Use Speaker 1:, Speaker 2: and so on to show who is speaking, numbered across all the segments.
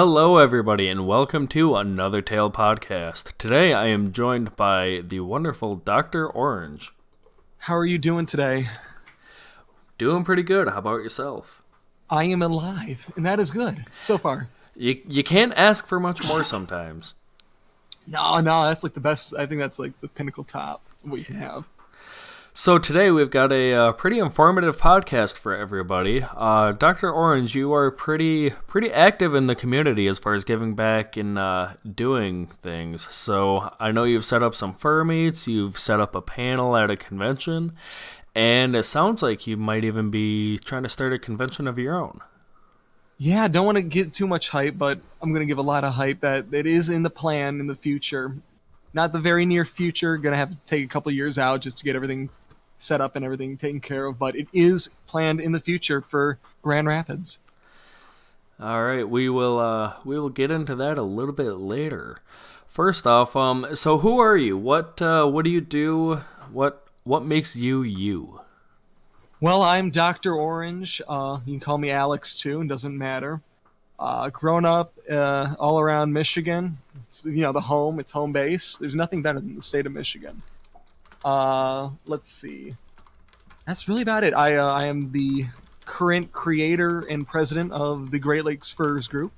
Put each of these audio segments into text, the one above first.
Speaker 1: Hello, everybody, and welcome to another Tale podcast. Today, I am joined by the wonderful Dr. Orange.
Speaker 2: How are you doing today?
Speaker 1: Doing pretty good. How about yourself?
Speaker 2: I am alive, and that is good so far.
Speaker 1: You, you can't ask for much more sometimes.
Speaker 2: No, no, that's like the best. I think that's like the pinnacle top what you can have.
Speaker 1: So today we've got a uh, pretty informative podcast for everybody. Uh, Dr. Orange, you are pretty pretty active in the community as far as giving back and uh, doing things. So I know you've set up some fur meets, you've set up a panel at a convention, and it sounds like you might even be trying to start a convention of your own.
Speaker 2: Yeah, don't want to get too much hype, but I'm going to give a lot of hype that it is in the plan in the future. Not the very near future, going to have to take a couple years out just to get everything set up and everything taken care of, but it is planned in the future for Grand Rapids.
Speaker 1: All right, we will uh, we will get into that a little bit later. First off, um, so who are you? What uh, what do you do? What what makes you you?
Speaker 2: Well, I'm Doctor Orange. Uh, you can call me Alex too. It doesn't matter. Uh, grown up uh, all around Michigan. It's, you know the home. It's home base. There's nothing better than the state of Michigan. Uh, let's see. That's really about it. I uh, I am the current creator and president of the Great Lakes Furs Group.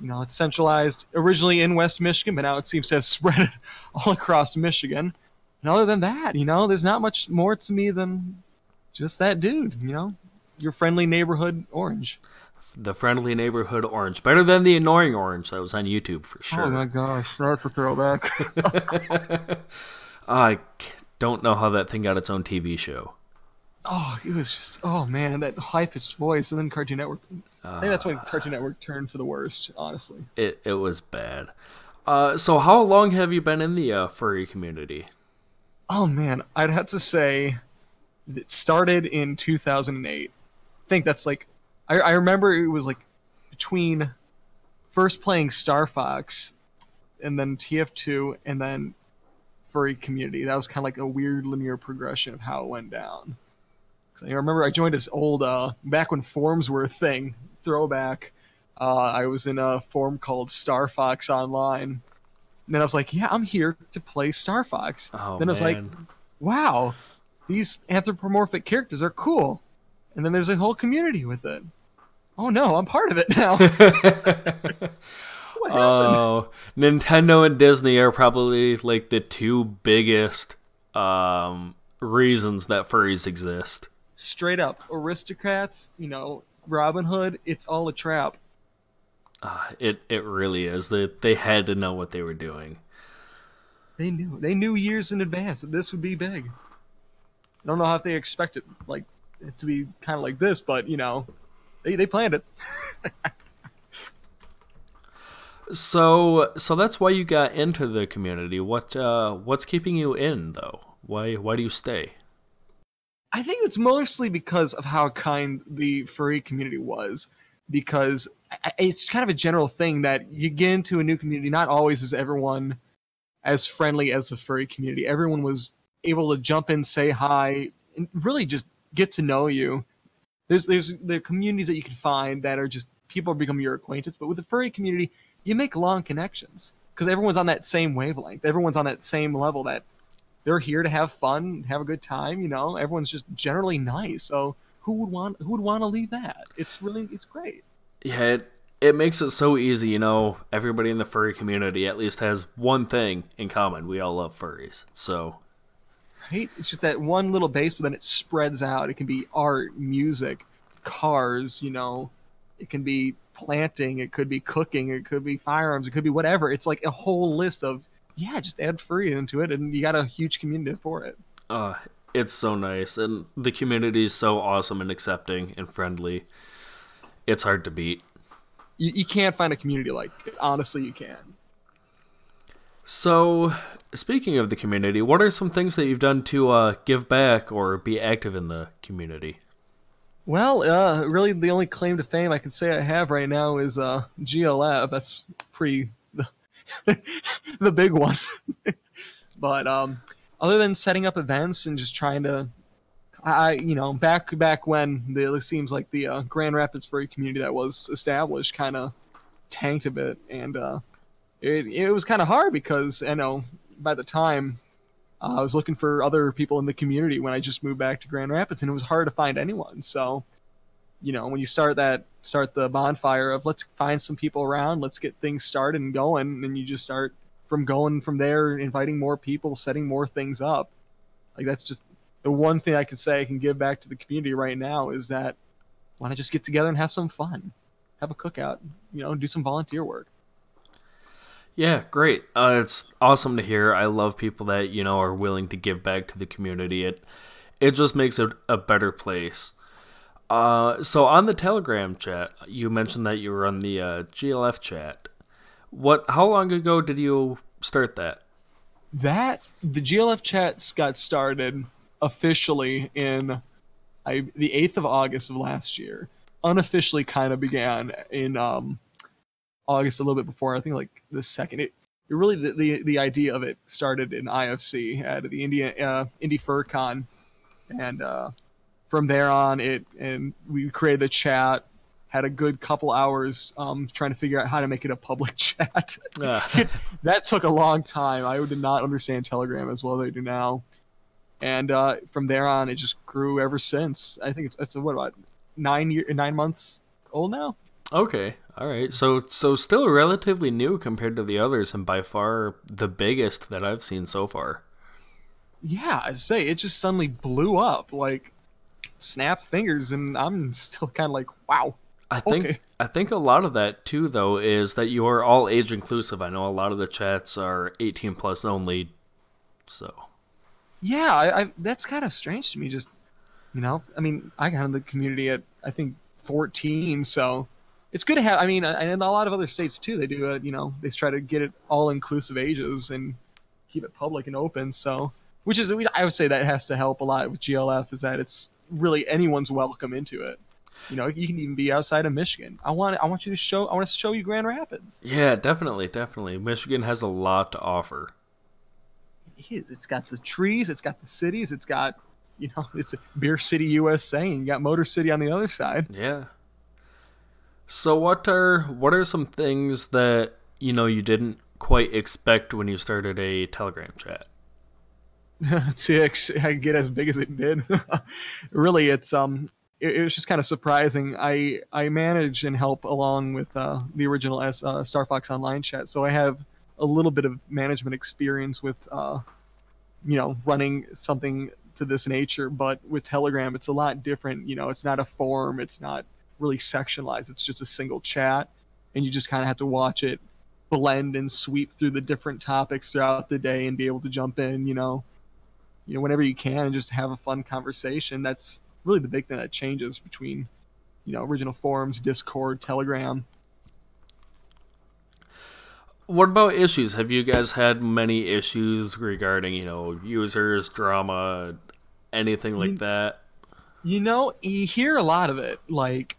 Speaker 2: You know, it's centralized originally in West Michigan, but now it seems to have spread all across Michigan. And other than that, you know, there's not much more to me than just that dude. You know, your friendly neighborhood orange.
Speaker 1: The friendly neighborhood orange, better than the annoying orange that was on YouTube for sure.
Speaker 2: Oh my gosh, that's a throwback.
Speaker 1: I don't know how that thing got its own TV show.
Speaker 2: Oh, it was just oh man, that high pitched voice, and then Cartoon Network. I think that's when Cartoon Network turned for the worst, honestly.
Speaker 1: It it was bad. Uh, so how long have you been in the uh, furry community?
Speaker 2: Oh man, I'd have to say it started in 2008. I think that's like I, I remember it was like between first playing Star Fox and then TF2 and then furry community. That was kind of like a weird linear progression of how it went down. I remember I joined this old uh, back when forums were a thing. Throwback. Uh, I was in a forum called Star Fox Online. And then I was like, yeah, I'm here to play Star Fox.
Speaker 1: Oh,
Speaker 2: then I was like, wow, these anthropomorphic characters are cool. And then there's a whole community with it. Oh no, I'm part of it now. what happened?
Speaker 1: Oh, Nintendo and Disney are probably like the two biggest um, reasons that furries exist.
Speaker 2: Straight up, aristocrats, you know, Robin Hood, it's all a trap.
Speaker 1: Uh, it it really is. They they had to know what they were doing.
Speaker 2: They knew. They knew years in advance that this would be big. I don't know how they expected like it to be kind of like this, but you know, they they planned it.
Speaker 1: So so that's why you got into the community. What uh, what's keeping you in though? Why why do you stay?
Speaker 2: I think it's mostly because of how kind the furry community was. Because it's kind of a general thing that you get into a new community, not always is everyone as friendly as the furry community. Everyone was able to jump in, say hi, and really just get to know you. There's there's the communities that you can find that are just people become your acquaintance, but with the furry community, you make long connections because everyone's on that same wavelength. Everyone's on that same level that they're here to have fun, have a good time. You know, everyone's just generally nice. So who would want who would want to leave that? It's really it's great.
Speaker 1: Yeah, it, it makes it so easy. You know, everybody in the furry community at least has one thing in common. We all love furries. So
Speaker 2: Right? It's just that one little base, but then it spreads out. It can be art, music, cars. You know, it can be planting. It could be cooking. It could be firearms. It could be whatever. It's like a whole list of yeah. Just add free into it, and you got a huge community for it.
Speaker 1: uh, it's so nice, and the community is so awesome and accepting and friendly. It's hard to beat.
Speaker 2: You, you can't find a community like it. Honestly, you can.
Speaker 1: So, speaking of the community, what are some things that you've done to uh, give back or be active in the community?
Speaker 2: Well, uh, really, the only claim to fame I can say I have right now is uh, GLF. That's pretty the, the big one. but um, other than setting up events and just trying to, I you know back back when the, it seems like the uh, Grand Rapids furry community that was established kind of tanked a bit, and uh, it it was kind of hard because you know by the time uh, I was looking for other people in the community when I just moved back to Grand Rapids, and it was hard to find anyone. So, you know, when you start that start the bonfire of let's find some people around, let's get things started and going, and you just start from going from there, inviting more people, setting more things up. Like that's just the one thing I could say I can give back to the community right now is that why not just get together and have some fun, have a cookout, you know, do some volunteer work.
Speaker 1: Yeah, great. Uh, it's awesome to hear. I love people that you know are willing to give back to the community. It it just makes it a better place. Uh, so on the Telegram chat, you mentioned that you were on the uh, GLF chat. What? How long ago did you start that?
Speaker 2: That the GLF chats got started officially in I, the eighth of August of last year. Unofficially, kind of began in um, August, a little bit before. I think like the second. It, it really the, the, the idea of it started in IFC at the India uh, Indy Fur Con, and uh, from there on, it and we created the chat. Had a good couple hours um, trying to figure out how to make it a public chat.
Speaker 1: Uh,
Speaker 2: that took a long time. I did not understand Telegram as well as I do now, and uh, from there on, it just grew ever since. I think it's it's what about nine year nine months old now.
Speaker 1: Okay, all right. So so still relatively new compared to the others, and by far the biggest that I've seen so far.
Speaker 2: Yeah, I say it just suddenly blew up like snap fingers, and I'm still kind of like, wow.
Speaker 1: I think
Speaker 2: Okay.
Speaker 1: I think a lot of that too, though, is that you are all age inclusive. I know a lot of the chats are 18 plus only, so
Speaker 2: Yeah, I, I that's kind of strange to me. Just you know, I mean, I got in the community at I think 14, so it's good to have. I mean, uh, and in a lot of other states too, they do it. You know, they try to get it all inclusive ages and keep it public and open. So, which is I would say that has to help a lot with GLF is that it's really anyone's welcome into it. You know, you can even be outside of Michigan. I want I want you to show I want to show you Grand Rapids.
Speaker 1: yeah, definitely, definitely. Michigan has a lot to offer.
Speaker 2: It is. It's got the trees. It's got the cities. It's got you know, it's a Beer City, USA, and you got Motor City on the other side.
Speaker 1: Yeah. So what are what are some things that you know you didn't quite expect when you started a Telegram chat?
Speaker 2: to get as big as it did. really, it's um, it, it was just kind of surprising. I I manage and help along with uh, the original S, uh, Star Fox Online chat, so I have a little bit of management experience with uh, you know, running something to this nature. But with Telegram, it's a lot different. You know, it's not a forum. It's not really sectionalized. It's just a single chat, and you just kind of have to watch it blend and sweep through the different topics throughout the day and be able to jump in. You know you know whenever you can and just have a fun conversation that's really the big thing that changes between you know original forums discord telegram
Speaker 1: What about issues? Have you guys had many issues regarding, you know, users, drama, anything like
Speaker 2: mm.
Speaker 1: that?
Speaker 2: you know you hear a lot of it like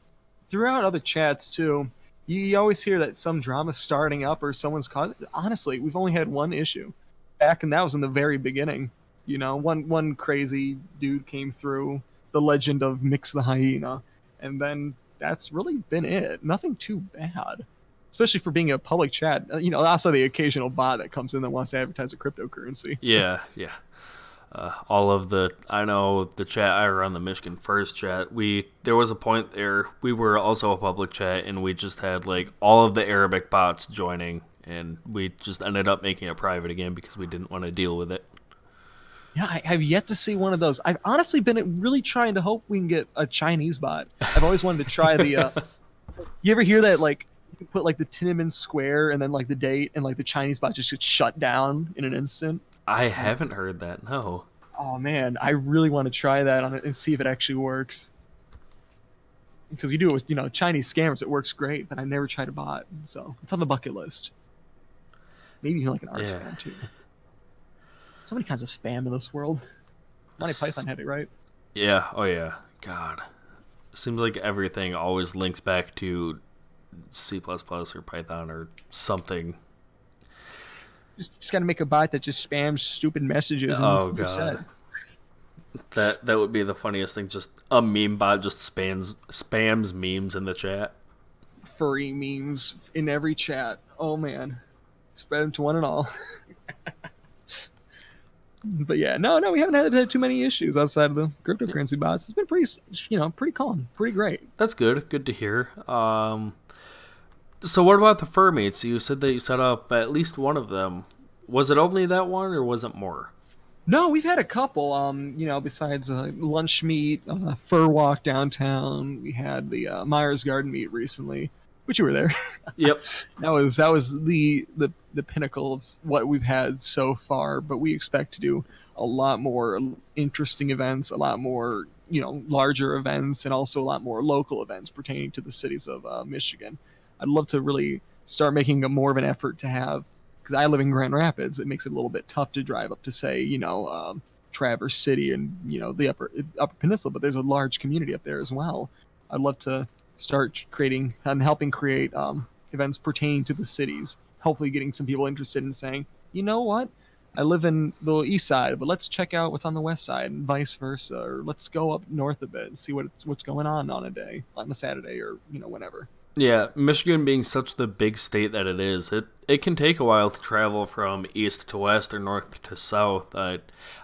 Speaker 2: throughout other chats too you, always hear that some drama's starting up or someone's causing honestly we've only had one issue back and that was in the very beginning you know one one crazy dude came through the legend of mix the hyena and then that's really been it nothing too bad especially for being a public chat Uh, you know also the occasional bot that comes in that wants to advertise a cryptocurrency
Speaker 1: Yeah, yeah. Uh, all of the I know the chat I run the Michigan First chat. We there was a point there we were also a public chat and we just had like all of the Arabic bots joining and we just ended up making it private again because we didn't want to deal with it.
Speaker 2: Yeah, I have yet to see one of those. I've honestly been really trying to hope we can get a Chinese bot. I've always wanted to try the. Uh, you ever hear that? Like, you can put like the Tiananmen Square and then like the date, and like the Chinese bot just gets shut down in an instant.
Speaker 1: I haven't heard that. No.
Speaker 2: Oh man, I really want to try that on it and see if it actually works. Because you do it with you know Chinese scammers, it works great, but I never tried a bot, so it's on the bucket list. Maybe even like an art
Speaker 1: Yeah.
Speaker 2: spam too. So many kinds of spam in this world. Monty
Speaker 1: S-
Speaker 2: Python had it right.
Speaker 1: Yeah. Oh yeah. God. Seems like everything always links back to C++ or Python or something.
Speaker 2: Just, just got to make a bot that just spams stupid messages.
Speaker 1: Oh, God.
Speaker 2: set.
Speaker 1: That that would be the funniest thing. Just a meme bot just spams spams memes in the chat.
Speaker 2: furry memes in every chat. Oh man, spread them to one and all. but yeah, no, no, we haven't had too many issues outside of the cryptocurrency bots. It's been pretty, you know, pretty calm, pretty great.
Speaker 1: That's good. Good to hear. Um, so what about the fur mates? You said that you set up at least one of them. Was it only that one, or was it more?
Speaker 2: No, we've had a couple. Um, you know, besides uh, lunch meet, uh, fur walk downtown. We had the uh, Meijer's Garden meet recently, which you were there.
Speaker 1: Yep.
Speaker 2: that was that was the the the pinnacle of what we've had so far. But we expect to do a lot more interesting events, a lot more you know larger events, and also a lot more local events pertaining to the cities of uh, Michigan. I'd love to really start making a more of an effort to have because I live in Grand Rapids. It makes it a little bit tough to drive up to say you know um, Traverse City and you know the upper Upper Peninsula, but there's a large community up there as well. I'd love to start creating and helping create um, events pertaining to the cities. Hopefully, getting some people interested in saying, you know what, I live in the east side, but let's check out what's on the west side, and vice versa, or let's go up north a bit and see what what's going on on a day, on a Saturday, or you know whenever.
Speaker 1: Yeah, Michigan being such the big state that it is, it it can take a while to travel from east to west or north to south. I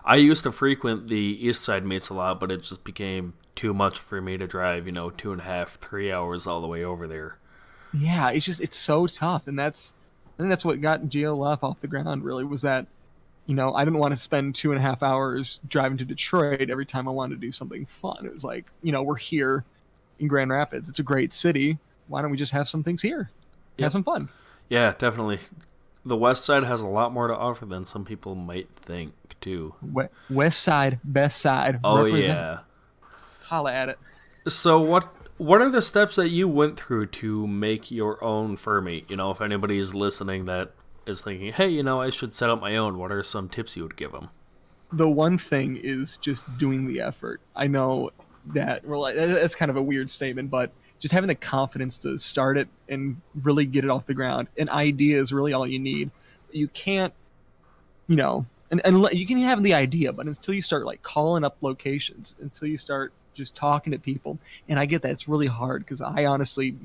Speaker 1: I used to frequent the east side meets a lot, but it just became too much for me to drive. You know, two and a half, three hours all the way over there.
Speaker 2: Yeah, it's just it's so tough, and that's I think that's what got GLF off the ground. Really, was that you know I didn't want to spend two and a half hours driving to Detroit every time I wanted to do something fun. It was like you know we're here in Grand Rapids. It's a great city why don't we just have some things here? Yep. Have some fun.
Speaker 1: Yeah, definitely. The West Side has a lot more to offer than some people might think, too.
Speaker 2: West Side, best side.
Speaker 1: Oh represent. yeah.
Speaker 2: Holla at it.
Speaker 1: So what? What are the steps that you went through to make your own fur meet? You know, if anybody's listening that is thinking, hey, you know, I should set up my own. What are some tips you would give them?
Speaker 2: The one thing is just doing the effort. I know that well, that's kind of a weird statement, but just having the confidence to start it and really get it off the ground. An idea is really all you need. You can't, you know, and, and you can have the idea, but until you start like calling up locations, until you start just talking to people, and I get that it's really hard because I honestly,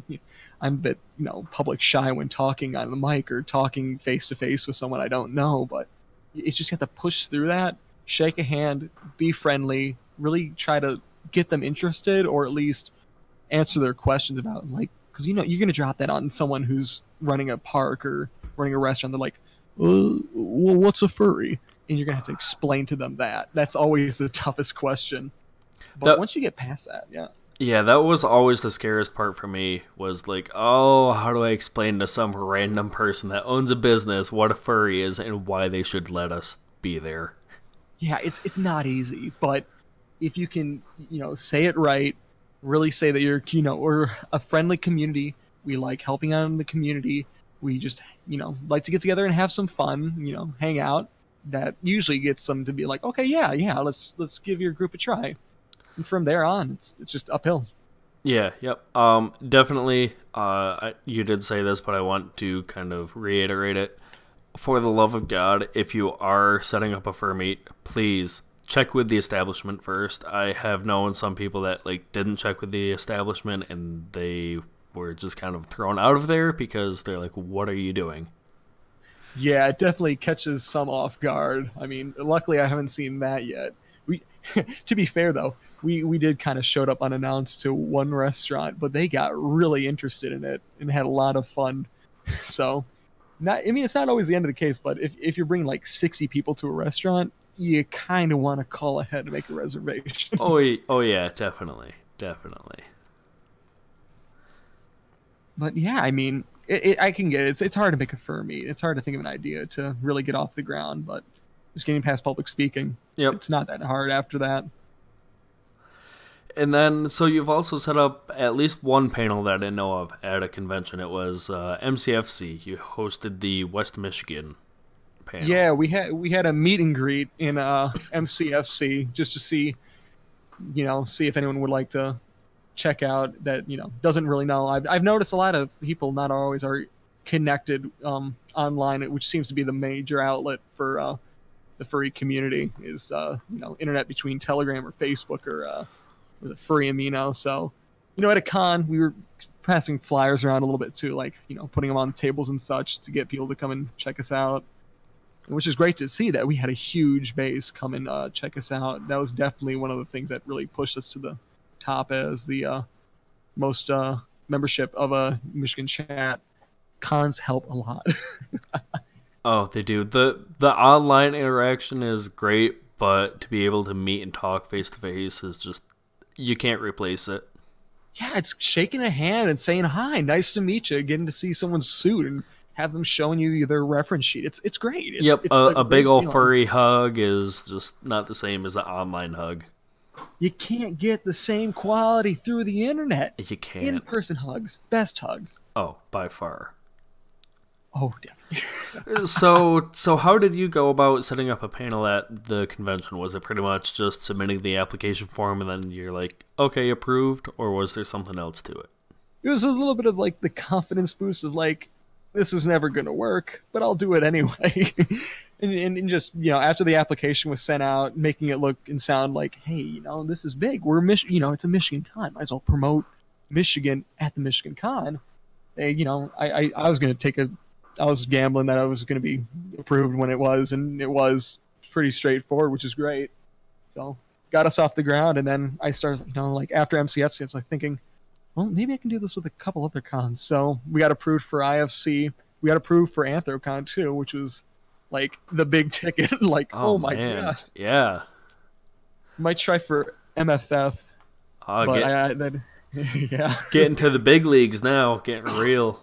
Speaker 2: I'm a bit, you know, public shy when talking on the mic or talking face to face with someone I don't know, but it's just you have to push through that, shake a hand, be friendly, really try to get them interested or at least answer their questions about like because you know you're gonna drop that on someone who's running a park or running a restaurant. They're like, uh, well, what's a furry? And you're gonna have to explain to them that. That's always the toughest question. But that, once you get past that, yeah.
Speaker 1: Yeah, that was always the scariest part for me was like, oh, how do I explain to some random person that owns a business what a furry is and why they should let us be there?
Speaker 2: Yeah, it's it's not easy, but if you can, you know, say it right, really say that you're you know we're a friendly community. We like helping out in the community. We just you know like to get together and have some fun you know hang out. That usually gets them to be like okay yeah yeah let's let's give your group a try. And from there on it's it's just uphill.
Speaker 1: Yeah yep. Um definitely uh I, you did say this but i want to kind of reiterate it. For the love of god if you are setting up a fur meet please check with the establishment first. I have known some people that like didn't check with the establishment and they were just kind of thrown out of there because they're like, "What are you doing?"
Speaker 2: Yeah, it definitely catches some off guard. I mean, luckily I haven't seen that yet. We, to be fair though, we we did kind of showed up unannounced to one restaurant, but they got really interested in it and had a lot of fun. So, not I mean, it's not always the end of the case, but if if you're bringing like 60 people to a restaurant, you kind of want to call ahead to make a reservation.
Speaker 1: oh, oh yeah, definitely, definitely.
Speaker 2: But yeah, I mean, it, it, I can get it. It's it's hard to make a fur meet. It's hard to think of an idea to really get off the ground. But just getting past public speaking,
Speaker 1: yep.
Speaker 2: it's not that hard after that.
Speaker 1: And then, so you've also set up at least one panel that I didn't know of at a convention. It was uh, MCFC. You hosted the West Michigan
Speaker 2: panel. Yeah, we had we had a meet and greet in uh, MCFC just to see, you know, see if anyone would like to check out that you know doesn't really know. I've I've noticed a lot of people not always are connected um, online, which seems to be the major outlet for uh, the furry community is uh, you know internet between Telegram or Facebook or uh, was it Furry Amino. So you know at a con we were passing flyers around a little bit too, like you know, putting them on tables and such to get people to come and check us out. Which is great to see that we had a huge base come and uh, check us out. That was definitely one of the things that really pushed us to the top as the uh, most uh, membership of a Michigan chat. Cons help a lot.
Speaker 1: oh, they do. the The online interaction is great, but to be able to meet and talk face to face is just you can't replace it.
Speaker 2: Yeah, it's shaking a hand and saying hi, nice to meet you, getting to see someone's suit and have them showing you their reference sheet. It's it's great. It's,
Speaker 1: yep,
Speaker 2: it's
Speaker 1: a, a, big old furry hug is just not the same as an online hug.
Speaker 2: You can't get the same quality through the internet.
Speaker 1: You can't.
Speaker 2: In person hugs, best hugs.
Speaker 1: Oh, by far.
Speaker 2: Oh, definitely.
Speaker 1: so, so how did you go about setting up a panel at the convention? Was it pretty much just submitting the application form and then you're like, okay, approved, or was there something else to it?
Speaker 2: It was a little bit of like the confidence boost of like, this is never going to work, but I'll do it anyway. and, and, and, just, you know, after the application was sent out, making it look and sound like, hey, you know, this is big. We're, Mich- you know, it's a Michigan Con. Might as well promote Michigan at the Michigan Con. They, you know, I, I, I was going to take a I was gambling that I was going to be approved when it was, and it was pretty straightforward, which is great. So got us off the ground, and then I started, you know, like after MCFC, I was like thinking, well, maybe I can do this with a couple other cons. So we got approved for IFC. We got approved for Anthrocon too, which was like the big ticket. like, oh, oh my man. gosh,
Speaker 1: yeah.
Speaker 2: Might try for MFF.
Speaker 1: I'll ah, but get, I, I, yeah, getting to the big leagues now, getting real.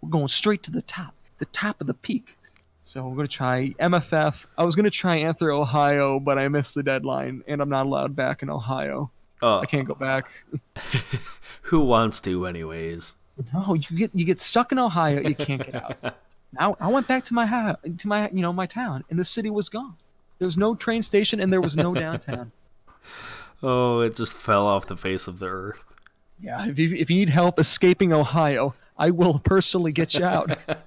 Speaker 2: We're going straight to the top, the top of the peak. So we're going to try MFF. I was going to try Anthro Ohio, but I missed the deadline, and I'm not allowed back in Ohio. Oh. I can't go back.
Speaker 1: Who wants to, anyways?
Speaker 2: No, you get you get stuck in Ohio. You can't get out. now I went back to my house, to my you know my town, and the city was gone. There was no train station, and there was no downtown.
Speaker 1: oh, it just fell off the face of the earth.
Speaker 2: Yeah, if you, if you need help escaping Ohio, I will personally get you out. Get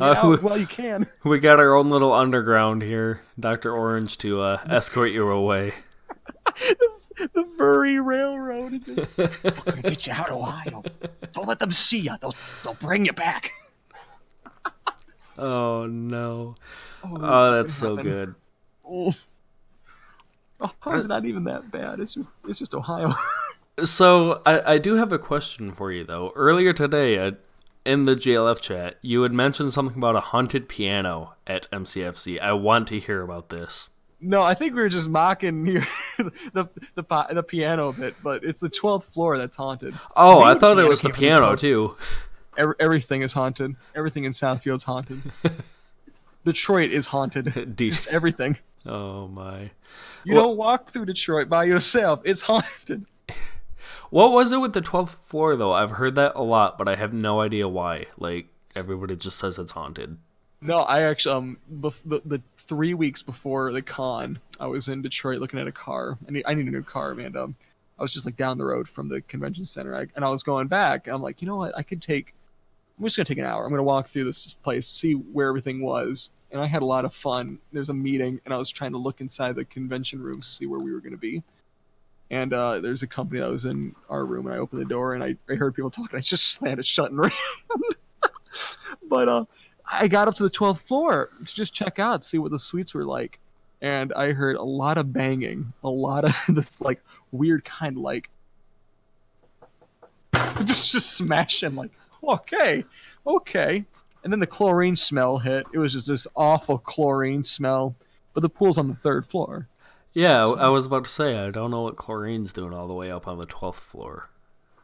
Speaker 2: uh, out well, you can.
Speaker 1: We got our own little underground here, Doctor Orange, to uh, escort you away.
Speaker 2: the, furry railroad. We're gonna get you out of Ohio. Don't let them see you. They'll they'll bring you back.
Speaker 1: oh no! Oh, oh that's so happen. good. Oh.
Speaker 2: Ohio's not even that bad. It's just it's just Ohio.
Speaker 1: So I, I do have a question for you though. Earlier today, at, in the GLF chat, you had mentioned something about a haunted piano at MCFC. I want to hear about this.
Speaker 2: No, I think we were just mocking the the the, the piano bit, but it's the twelfth floor that's haunted.
Speaker 1: Oh, so I thought it was the piano too.
Speaker 2: Every, everything is haunted. Everything in Southfield's haunted. Detroit is haunted. Just everything.
Speaker 1: Oh my!
Speaker 2: You well, don't walk through Detroit by yourself. It's haunted.
Speaker 1: What was it with the 12th floor, though? I've heard that a lot, but I have no idea why. Like, everybody just says it's haunted.
Speaker 2: No, I actually, um, bef- the, the three weeks before the con, I was in Detroit looking at a car. I need, I need a new car, man. Um, I was just like down the road from the convention center, I, and I was going back. I'm like, you know what? I could take. I'm just gonna take an hour. I'm gonna walk through this place, see where everything was, and I had a lot of fun. There's a meeting, and I was trying to look inside the convention rooms to see where we were gonna be and uh, there's a company that was in our room, and I opened the door and I, I heard people talking. I just slammed it shut and ran. but uh, I got up to the 12th floor to just check out, see what the suites were like, and I heard a lot of banging, a lot of this like weird kind of like just just smashing like okay, okay, and then the chlorine smell hit. It was just this awful chlorine smell, but the pool's on the third floor.
Speaker 1: Yeah, so, I was about to say I don't know what chlorine's doing all the way up on the twelfth floor.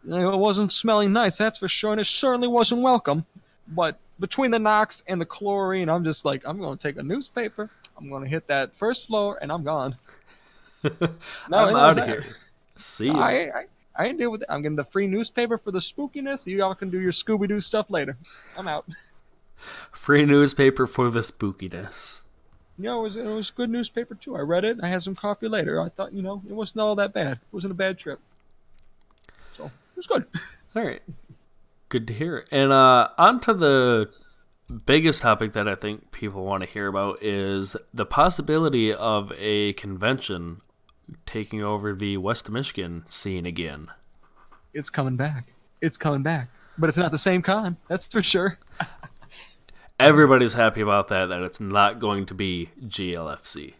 Speaker 2: It wasn't smelling nice, that's for sure, and it certainly wasn't welcome. But between the knocks and the chlorine, I'm just like, I'm going to take a newspaper, I'm going to hit that first floor, and I'm gone.
Speaker 1: no, I'm out of here. See you.
Speaker 2: I, I, I ain't deal with it. I'm getting the free newspaper for the spookiness. You all can do your Scooby Doo stuff later. I'm out.
Speaker 1: Free newspaper for the spookiness
Speaker 2: you know, it was, it was good newspaper too. I read it. I had some coffee later. I thought, you know, it wasn't all that bad. It wasn't a bad trip. So it was good.
Speaker 1: All right. Good to hear. And uh, on to the biggest topic that I think people want to hear about is the possibility of a convention taking over the West Michigan scene again.
Speaker 2: It's coming back. it's coming back, but it's not the same con. That's for sure.
Speaker 1: Everybody's happy about that. That it's not going to be GLFC.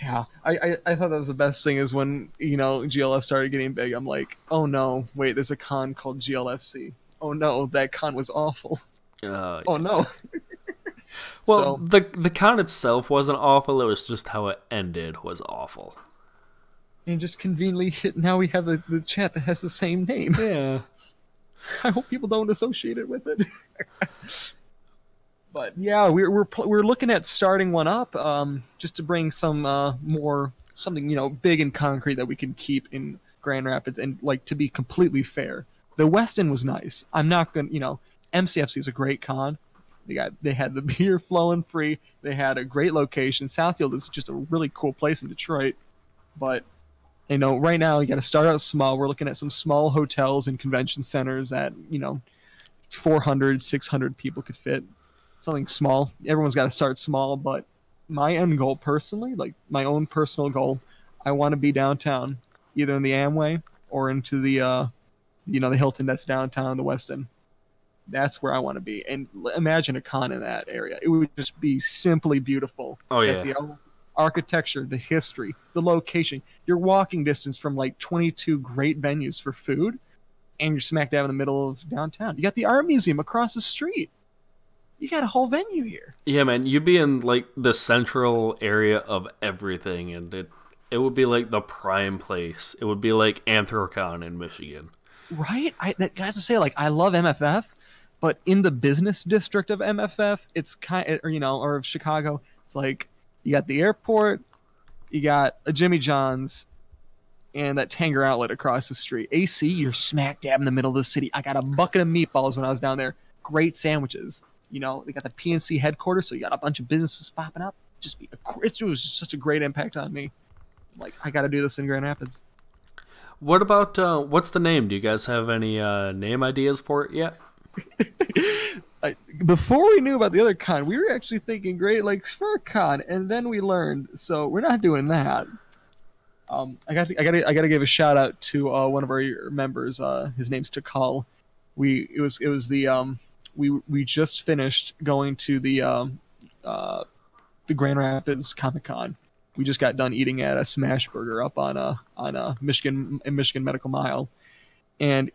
Speaker 2: Yeah, I, I, I thought that was the best thing is when you know GLF started getting big. I'm like, oh no, wait, there's a con called GLFC. Oh no, that con was awful.
Speaker 1: Uh,
Speaker 2: Oh no.
Speaker 1: well,
Speaker 2: so,
Speaker 1: the the con itself wasn't awful. It was just how it ended was awful.
Speaker 2: and just conveniently now we have the, the chat that has the same name.
Speaker 1: Yeah.
Speaker 2: I hope people don't associate it with it. But yeah, we're we're we're looking at starting one up, um, just to bring some uh, more something you know big and concrete that we can keep in Grand Rapids, and like to be completely fair, the Westin was nice. I'm not gonna, you know, MCFC is a great con. They got they had the beer flowing free. They had a great location. Southfield is just a really cool place in Detroit, but you know, right now you got to start out small. We're looking at some small hotels and convention centers that, you know, 400, 600 people could fit. Something small. Everyone's got to start small, but my end goal personally, like my own personal goal, I want to be downtown, either in the Amway or into the, uh, you know, the Hilton that's downtown, the Westin. That's where I want to be. And imagine a con in that area. It would just be simply beautiful.
Speaker 1: Oh yeah.
Speaker 2: the architecture, the history, the location. You're walking distance from like 22 great venues for food, and you're smack dab in the middle of downtown. You got the art museum across the street. You got a whole venue here.
Speaker 1: Yeah, man. You'd be in like the central area of everything, and it it would be like the prime place. It would be like Anthrocon in Michigan.
Speaker 2: Right? I that guys to say like I love MFF, but in the business district of MFF, it's kind or you know, or of Chicago, it's like you got the airport, you got a Jimmy John's, and that Tanger outlet across the street. AC, you're smack dab in the middle of the city. I got a bucket of meatballs when I was down there. Great sandwiches. You know, they got the PNC headquarters, so you got a bunch of businesses popping up. Just be, a, it was just such a great impact on me. Like I got to do this in Grand Rapids.
Speaker 1: What about uh, what's the name? Do you guys have any uh, name ideas for it yet?
Speaker 2: I, before we knew about the other con, we were actually thinking Great Lakes Fur Con, and then we learned. So we're not doing that. Um, I got to, I got to, I got to give a shout out to uh, one of our members. Uh, his name's Takal. We it was it was the um we we just finished going to the um uh the Grand Rapids Comic Con. We just got done eating at a Smash Burger up on a on a Michigan in Michigan Medical Mile, and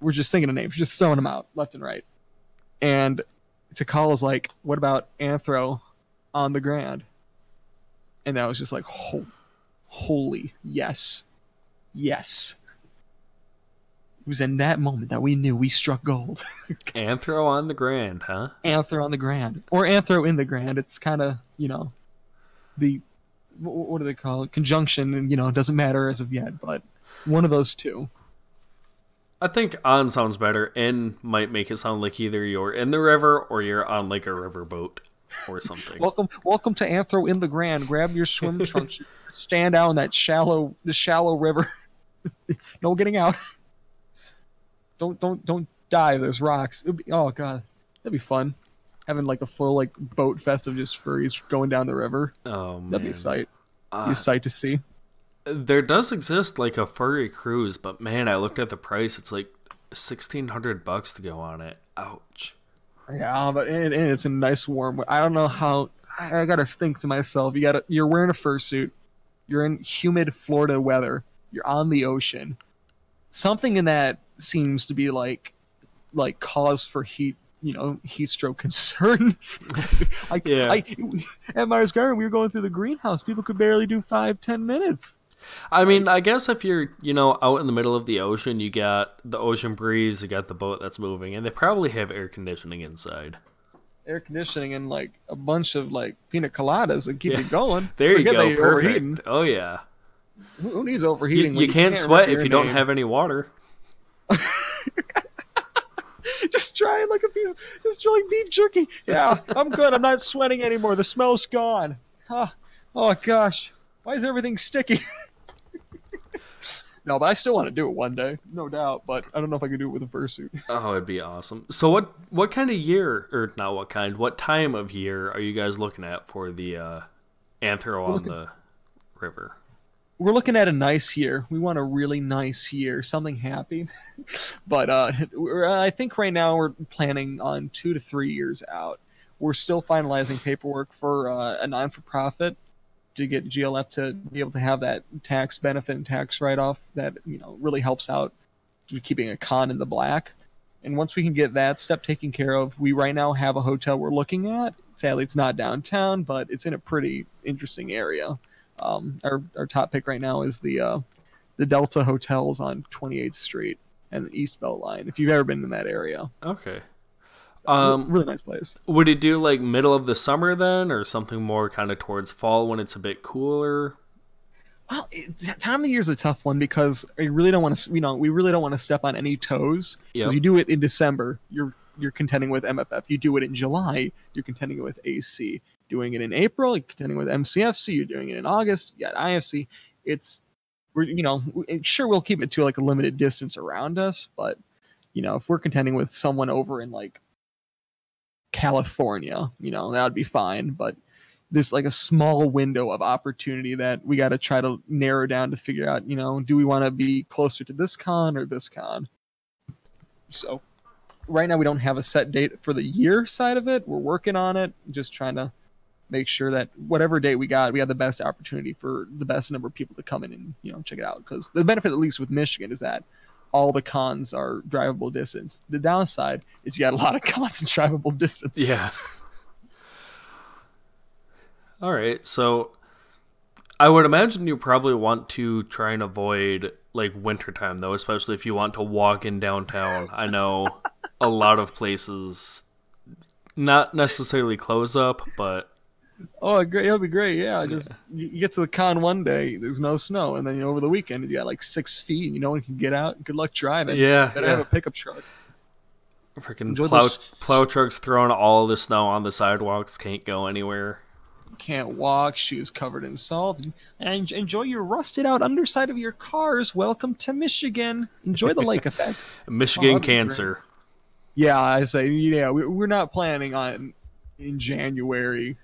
Speaker 2: we're just thinking of names, just throwing them out left and right. And Takal is like, "What about Anthro on the Grand?" And that was just like, "Ho- "Holy yes, yes." It was in that moment that we knew we struck gold.
Speaker 1: Anthro on the Grand, huh?
Speaker 2: Anthro on the Grand or Anthro in the Grand. It's kind of you know, the wh- what do they call it? Conjunction, and you know, it doesn't matter as of yet, but one of those two.
Speaker 1: I think on sounds better. In might make it sound like either you're in the river or you're on like a river boat or something.
Speaker 2: Welcome, welcome to Anthro in the Grand. Grab your swim trunks. Stand out in that shallow, the shallow river. no getting out. Don't, don't, don't dive. There's rocks. It'd be, oh god, that'd be fun. Having like a full like boat fest of just furries going down the river.
Speaker 1: oh man,
Speaker 2: That'd be a sight. Be
Speaker 1: Uh,
Speaker 2: a sight to see.
Speaker 1: there does exist like a furry cruise, but man, I looked at the price. It's like sixteen hundred bucks to go on it. Ouch.
Speaker 2: Yeah, but and, and it's a nice warm. I don't know how. I, I gotta think to myself. You gotta. You're wearing a fursuit. You're in humid Florida weather. You're on the ocean. Something in that seems to be like, like cause for heat. You know, heat stroke concern. like,
Speaker 1: Yeah.
Speaker 2: I, at Meijer's Garden, we were going through the greenhouse. People could barely do five, ten minutes.
Speaker 1: I mean, I guess if you're, you know, out in the middle of the ocean, you got the ocean breeze, you got the boat that's moving, and they probably have air conditioning inside.
Speaker 2: Air conditioning and like a bunch of like pina coladas and keep
Speaker 1: Yeah.
Speaker 2: it going.
Speaker 1: There
Speaker 2: Forget
Speaker 1: you go,
Speaker 2: you're overheating.
Speaker 1: perfect. Oh yeah,
Speaker 2: Who needs
Speaker 1: you,
Speaker 2: overheating?
Speaker 1: you
Speaker 2: when
Speaker 1: can't
Speaker 2: remember
Speaker 1: sweat if you don't have any water.
Speaker 2: just trying like a piece, just like beef jerky. Yeah, I'm good. I'm not sweating anymore. The smell's gone. Huh. Oh gosh, why is everything sticky? no, but I still want to do it one day, no doubt. But I don't know if I could do it with a fursuit.
Speaker 1: Oh, it'd be awesome. So what what kind of year or not what kind, what time of year are you guys looking at for the uh Anthro on
Speaker 2: looking-
Speaker 1: the river?
Speaker 2: We're looking at a nice year. We want a really nice year, something happy. but uh, I think right now we're planning on two to three years out. We're still finalizing paperwork for uh, a non for profit to get GLF to be able to have that tax benefit and tax write off that you know really helps out keeping a con in the black. And once we can get that step taken care of, we right now have a hotel we're looking at. Sadly, it's not downtown, but it's in a pretty interesting area. Um, our our top pick right now is the uh, the Delta Hotels on 28th Street and the East Belt Line. If you've ever been in that area,
Speaker 1: Okay.
Speaker 2: um, really nice place.
Speaker 1: would it do like middle of the summer then, or something more kind of towards fall when it's a bit cooler?
Speaker 2: Well, it, time of year is a tough one because I really don't want to. You know, we really don't want to step on any toes.
Speaker 1: Yep.
Speaker 2: You do it in December, you're you're contending with MFF. You do it in July, you're contending with AC. Doing it in April, you're contending with MCFC. You're doing it in August, you got IFC. It's we're you know sure we'll keep it to like a limited distance around us, but you know if we're contending with someone over in like California, you know that would be fine. But there's like a small window of opportunity that we got to try to narrow down to figure out, you know, do we want to be closer to this con or this con? So right now we don't have a set date for the year side of it. We're working on it, just trying to make sure that whatever date we got, we have the best opportunity for the best number of people to come in and, you know, check it out. Because the benefit, at least with Michigan, is that all the cons are drivable distance. The downside is you got a lot of cons and drivable distance.
Speaker 1: Yeah. All right. So I would imagine you probably want to try and avoid like wintertime though, especially if you want to walk in downtown. I know a lot of places not necessarily close up, but
Speaker 2: Oh, great! It'll be great. Yeah, just you you get to the con one day, there's no snow, and then you know, over the weekend you got like six feet, and you no one can get out. Good luck driving.
Speaker 1: yeah,
Speaker 2: better
Speaker 1: yeah.
Speaker 2: have a pickup truck.
Speaker 1: freaking plow
Speaker 2: those-
Speaker 1: plow trucks throwing all the snow on the sidewalks, can't go anywhere.
Speaker 2: Can't walk, shoes covered in salt, and enjoy your rusted out underside of your cars. Welcome to Michigan. Enjoy the lake effect.
Speaker 1: Michigan
Speaker 2: oh, great.
Speaker 1: cancer.
Speaker 2: Yeah, I say, yeah, we- we're not planning on in January.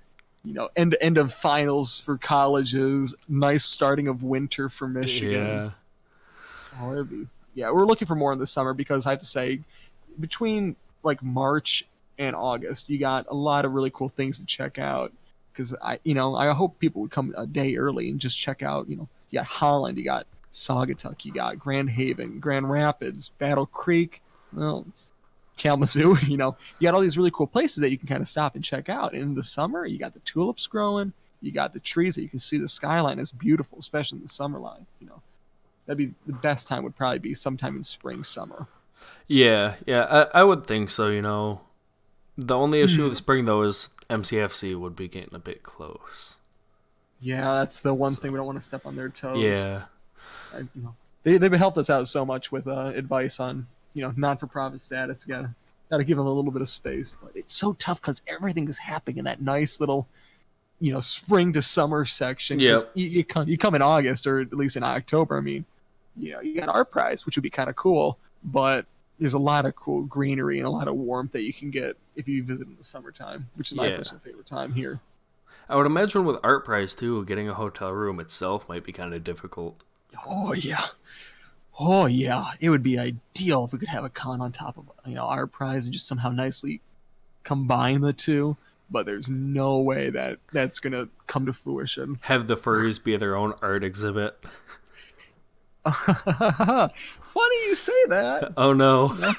Speaker 2: You know, end end of finals for colleges. Nice starting of winter for Michigan.
Speaker 1: Yeah.
Speaker 2: Oh, be yeah. We're looking for more in the summer because I have to say, between like March and August, you got a lot of really cool things to check out. Because I, you know, I hope people would come a day early and just check out. You know, you got Holland, you got Saugatuck, you got Grand Haven, Grand Rapids, Battle Creek, well, Kalamazoo. You know, you got all these really cool places that you can kind of stop and check out. And in the summer, you got the tulips growing. You got the trees that you can see. The skyline is beautiful, especially in the summer line. You know, that'd be the best time would probably be sometime in spring summer
Speaker 1: Yeah, yeah, I, I would think so, you know. The only issue
Speaker 2: Hmm.
Speaker 1: with spring though is MCFC would be getting a bit close.
Speaker 2: yeah that's the one thing we don't want to step on their toes
Speaker 1: Yeah.
Speaker 2: I, you know, they, they've helped us out so much with uh, advice on you know non-for-profit status gotta gotta give them a little bit of space but it's so tough because everything is happening in that nice little you know spring to summer section.
Speaker 1: Yep.
Speaker 2: you, you come you come in august or at least in october i mean you know you got Art Prize which would be kind of cool but there's a lot of cool greenery and a lot of warmth that you can get if you visit in the summertime which is my
Speaker 1: Yeah.
Speaker 2: personal favorite time here
Speaker 1: I would imagine with Art Prize too, getting a hotel room itself might be kind of difficult.
Speaker 2: Oh yeah. Oh yeah. It would be ideal if we could have a con on top of you know Art Prize and just somehow nicely combine the two. But there's no way that that's gonna come to fruition.
Speaker 1: Have the furries be their own art exhibit.
Speaker 2: Funny you say that.
Speaker 1: Oh no.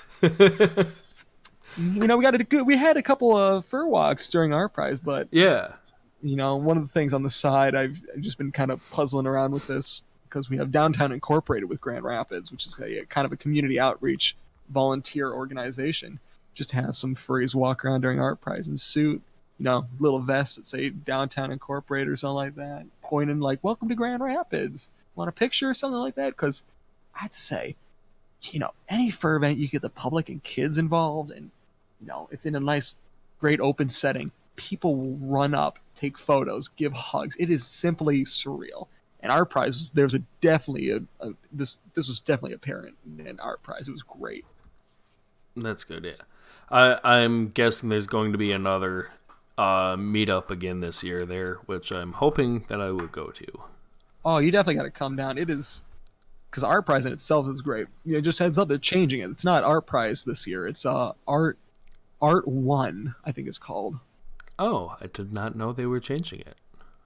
Speaker 2: You know, we got a good. We had a couple of fur walks during Art Prize, but
Speaker 1: yeah.
Speaker 2: you know, one of the things on the side, I've, I've just been kind of puzzling around with this because we have Downtown Incorporated with Grand Rapids, which is a, kind of a community outreach volunteer organization. Just have some furries walk around during Art Prize in suit, you know, little vests that say Downtown Incorporated or something like that, pointing like, Welcome to Grand Rapids. Want a picture or something like that? Because I have to say, you know, any fur event, you get the public and kids involved, and, you know, it's in a nice, great open setting people will run up, take photos, give hugs. It is simply surreal. And Art Prize was there's a definitely a, a this this was definitely apparent in Art Prize. It was great.
Speaker 1: That's good, yeah. I I'm guessing there's going to be another uh meetup again this year there, which I'm hoping that I will go to.
Speaker 2: Oh, you definitely got to come down. It is because Art Prize in itself is great. You know, just heads up, they're changing it. It's not Art Prize this year. It's uh Art Art One, I think it's called.
Speaker 1: Oh, I did not know they were changing it.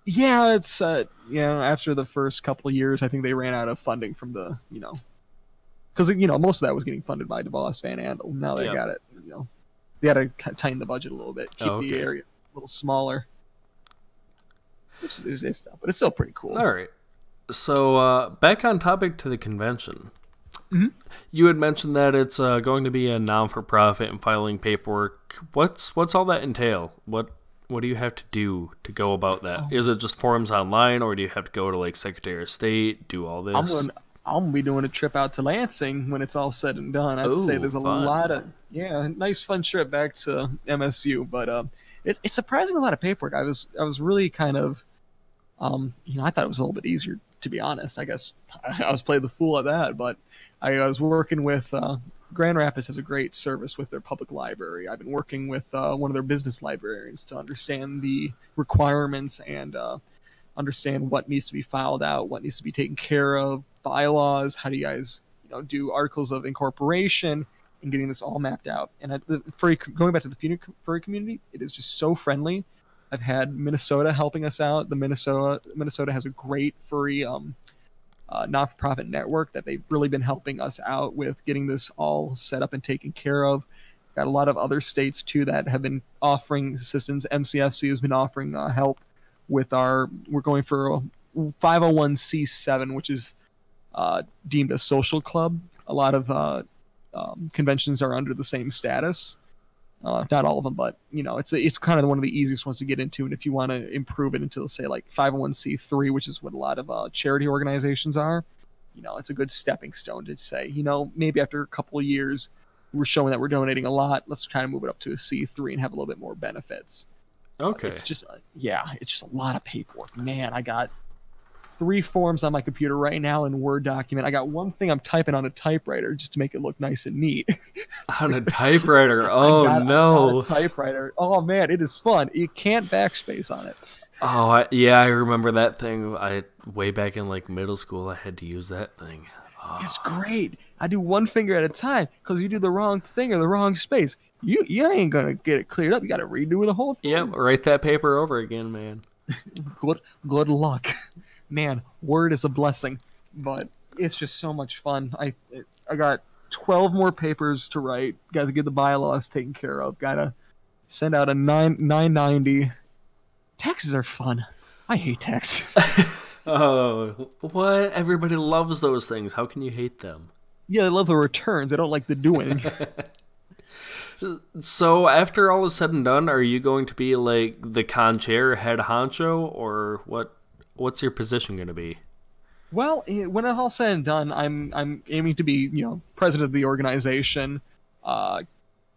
Speaker 2: Yeah, it's uh you know after the first couple of years, I think they ran out of funding from the you know because you know most of that was getting funded by DeVos Van Andel. Now they
Speaker 1: Yep.
Speaker 2: got it. You know, they got to tighten the budget a little bit, keep
Speaker 1: Oh,
Speaker 2: the area a little smaller. Which is tough, but it's still pretty cool.
Speaker 1: All right. So uh, back on topic to the convention.
Speaker 2: Mhm.
Speaker 1: You had mentioned that it's uh, going to be a non-for-profit and filing paperwork. What's what's all that entail? What what do you have to do to go about that? Is it just forms online, or do you have to go to like Secretary of State, do all this?
Speaker 2: I'm going. I'm gonna be doing a trip out to Lansing when it's all said and done. I'd say
Speaker 1: Ooh,
Speaker 2: there's a
Speaker 1: fun.
Speaker 2: lot of yeah, nice fun trip back to MSU, but uh, it's it's surprising a lot of paperwork. I was I was really kind of, um, you know, I thought it was a little bit easier to be honest. I guess I, I was playing the fool at that, but I, I was working with uh, Grand Rapids has a great service with their public library. I've been working with uh, one of their business librarians to understand the requirements and uh, understand what needs to be filed out, what needs to be taken care of, bylaws. How do you guys, you know, do articles of incorporation and getting this all mapped out? And at the furry, going back to the furry community, it is just so friendly. I've had Minnesota helping us out. The Minnesota Minnesota has a great furry um, uh, not-for-profit network that they've really been helping us out with getting this all set up and taken care of. Got a lot of other states too that have been offering assistance. MCFC has been offering uh, help with our. We're going for a 501c7, which is uh, deemed a social club. A lot of uh, um, conventions are under the same status. Uh, not all of them, but you know, it's it's kind of one of the easiest ones to get into. And if you want to improve it into, say, like 501c3, which is what a lot of uh, charity organizations are, you know, it's a good stepping stone to say, you know, maybe after a couple of years, we're showing that we're donating a lot. Let's kind of move it up to a C3 and have a little bit more benefits.
Speaker 1: okay.
Speaker 2: It's just, uh, yeah, it's just a lot of paperwork. Man, I got three forms on my computer right now in Word document. I got one thing I'm typing on a typewriter just to make it look nice and neat.
Speaker 1: on a typewriter. Oh
Speaker 2: got-
Speaker 1: no.
Speaker 2: a typewriter. Oh man, it is fun. You can't backspace on it.
Speaker 1: Oh I, yeah, I remember that thing. I way back in like middle school, I had to use that thing. Oh,
Speaker 2: It's great. I do one finger at a time because you do the wrong thing or the wrong space. You you ain't gonna get it cleared up. You got to redo the whole thing.
Speaker 1: Yep, write that paper over again, man.
Speaker 2: good good luck man word is a blessing but it's just so much fun i i got 12 more papers to write got to get the bylaws taken care of gotta send out a 9 990 taxes are fun i hate taxes
Speaker 1: Oh, what? Everybody loves those things. How can you hate them?
Speaker 2: yeah i love the returns i don't like the doing
Speaker 1: So after all is said and done, are you going to be like the con chair, head honcho, or what? What's your position going to be?
Speaker 2: Well, eh, when it's all said and done, I'm I'm aiming to be you know president of the organization. Uh,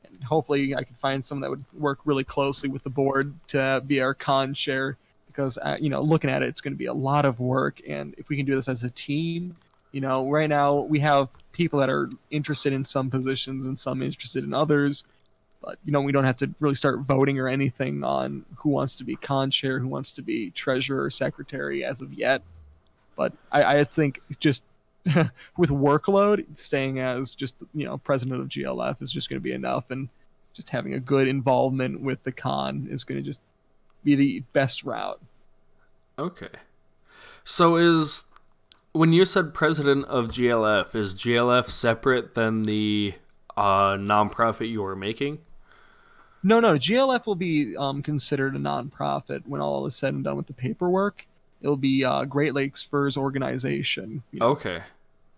Speaker 2: and hopefully, I can find someone that would work really closely with the board to be our con chair. Because uh, you know, looking at it, it's going to be a lot of work, and if we can do this as a team, you know, right now we have people that are interested in some positions and some interested in others. But you know, we don't have to really start voting or anything on who wants to be con chair, who wants to be treasurer secretary as of yet but I, I think just with workload, staying as just you know president of GLF is just going to be enough, and just having a good involvement with the con is going to just be the best route.
Speaker 1: Okay. So is when you said president of GLF, is GLF separate than the uh, nonprofit you are making?
Speaker 2: No, no, GLF will be um, considered a nonprofit when all is said and done with the paperwork. It'll be uh, Great Lakes Furs Organization. you know,
Speaker 1: Okay.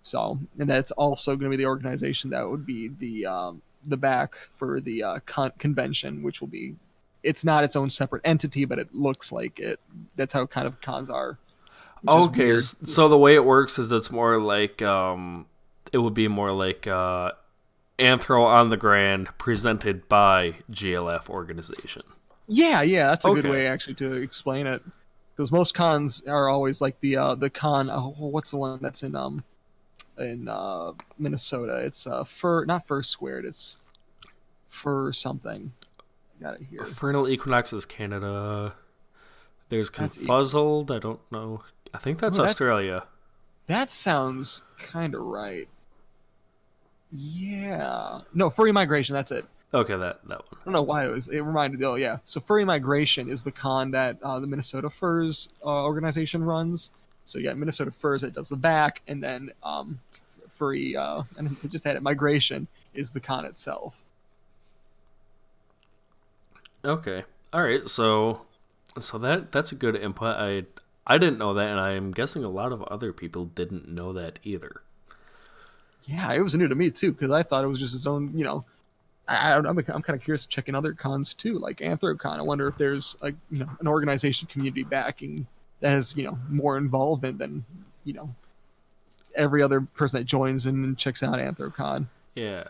Speaker 2: So, and that's also going to be the organization that would be the um, the back for the uh, con- convention, which will be. It's not its own separate entity, but it looks like it. That's how kind of cons are. which is
Speaker 1: Okay,
Speaker 2: weird.
Speaker 1: s- so the way it works is it's more like um, it would be more like uh, Anthro on the Grand presented by GLF organization.
Speaker 2: Yeah, yeah, that's a good way actually to explain it. Because most cons are always like the uh, the con. Oh, what's the one that's in um in uh, Minnesota? It's uh fur, not fur squared. It's fur something. I got it here.
Speaker 1: Vernal Equinox is Canada. There's Confuzzled. I don't know. I think that's
Speaker 2: that-
Speaker 1: Australia.
Speaker 2: That sounds kind of right. Yeah. No, furry migration. That's it.
Speaker 1: Okay, that that one.
Speaker 2: I don't know why it was. It reminded. Oh yeah. So furry migration is the con that uh, the Minnesota Furs uh, organization runs. So you got Minnesota Furs that does the back, and then um, furry. Uh, and it just had it. Migration is the con itself.
Speaker 1: Okay. All right. So so that that's a good input. I I didn't know that and I'm guessing a lot of other people didn't know that either.
Speaker 2: Yeah, it was new to me too because I thought it was just its own. You know, I, I I'm, I'm kind of curious to check in other cons too, like Anthrocon. I wonder if there's like you know an organization community backing that has you know more involvement than you know every other person that joins and checks out Anthrocon.
Speaker 1: Yeah.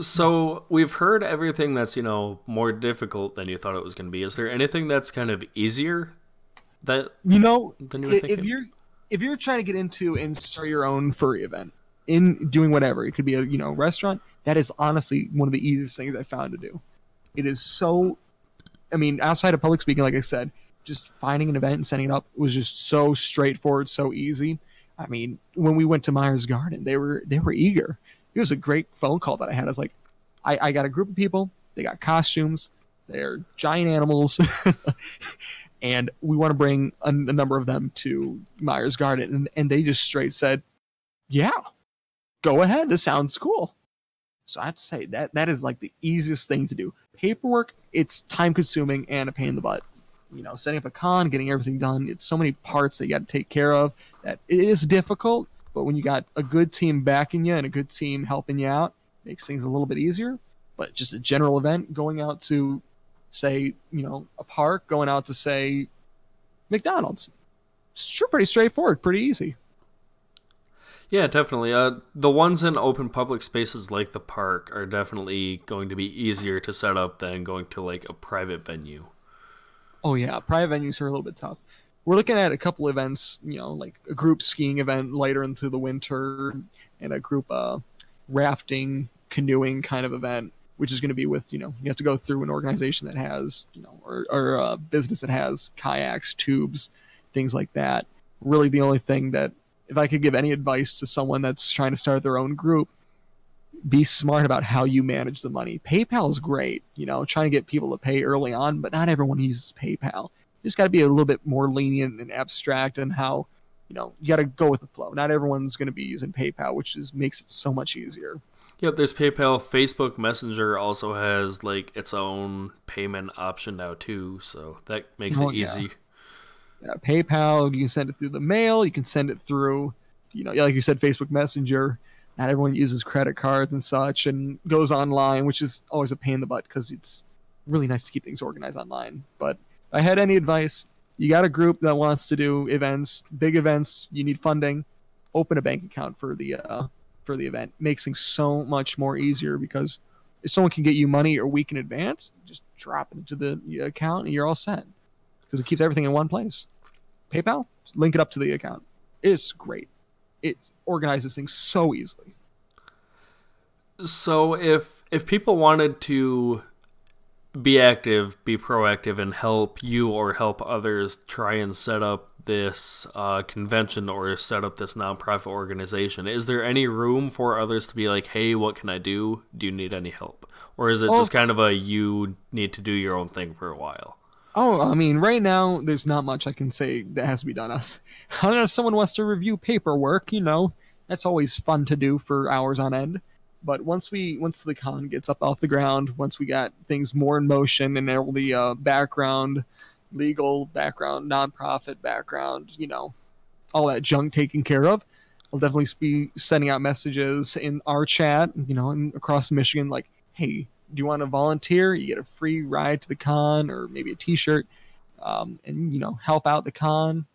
Speaker 1: So we've heard everything that's, you know, more difficult than you thought it was going to be. Is there anything that's kind of easier that
Speaker 2: You know,
Speaker 1: than you
Speaker 2: if you're if you're trying to get into and start your own furry event in doing whatever, it could be a you know restaurant. That is honestly one of the easiest things I found to do. It is so. I mean, outside of public speaking, like I said, just finding an event and setting it up was just so straightforward, so easy. I mean, when we went to Meijer's Garden, they were they were eager. It was a great phone call that I had. I was like, I, I got a group of people. They got costumes. They're giant animals, and we want to bring a, a number of them to Meijer's Garden. And, and they just straight said, "Yeah, go ahead. This sounds cool." So I have to say that that is like the easiest thing to do. Paperwork, it's time consuming and a pain in the butt. You know, setting up a con, getting everything done. It's so many parts that you got to take care of that it is difficult. But when you got a good team backing you and a good team helping you out, makes things a little bit easier. But just a general event, going out to, say, you know, a park, going out to say, McDonald's, it's sure pretty straightforward, pretty easy.
Speaker 1: Yeah, definitely. Uh, the ones in open public spaces like the park are definitely going to be easier to set up than going to like a private venue.
Speaker 2: Oh yeah, private venues are a little bit tough. We're looking at a couple events, you know, like a group skiing event later into the winter, and a group uh, rafting, canoeing kind of event, which is going to be with you know you have to go through an organization that has you know or or a business that has kayaks, tubes, things like that. Really, the only thing that if I could give any advice to someone that's trying to start their own group, be smart about how you manage the money. PayPal is great, you know, trying to get people to pay early on, but not everyone uses PayPal. You just got to be a little bit more lenient and abstract in how, you know, you got to go with the flow. Not everyone's going to be using PayPal, which is makes it so much easier.
Speaker 1: Yep, there's PayPal. Facebook Messenger also has like its own payment option now too, so that makes
Speaker 2: Oh,
Speaker 1: it
Speaker 2: yeah.
Speaker 1: easy.
Speaker 2: Yeah, PayPal, you can send it through the mail, you can send it through, you know, like you said, Facebook Messenger. Not everyone uses credit cards and such, and goes online, which is always a pain in the butt because it's really nice to keep things organized online. But I had any advice, you got a group that wants to do events, big events, you need funding, open a bank account for the uh, for the event. Makes things so much more easier because if someone can get you money a week in advance, just drop it into the account and you're all set because it keeps everything in one place. PayPal, link it up to the account. It's great. It organizes things so easily.
Speaker 1: So if if people wanted to be active, be proactive, and help you or help others try and set up this uh, convention or set up this nonprofit organization, is there any room for others to be like, "Hey, what can I do? Do you need any help?" Or is it just kind of a you need to do your own thing for a while?
Speaker 2: Oh, I mean, right now there's not much I can say that has to be done. Us, unless someone wants to review paperwork, you know, that's always fun to do for hours on end. But once we, once the con gets up off the ground, once we got things more in motion and all the uh, background, legal background, nonprofit background, you know, all that junk taken care of, I'll definitely be sending out messages in our chat, you know, and across Michigan, like, hey, do you want to volunteer? You get a free ride to the con or maybe a T-shirt, um, and you know, help out the con.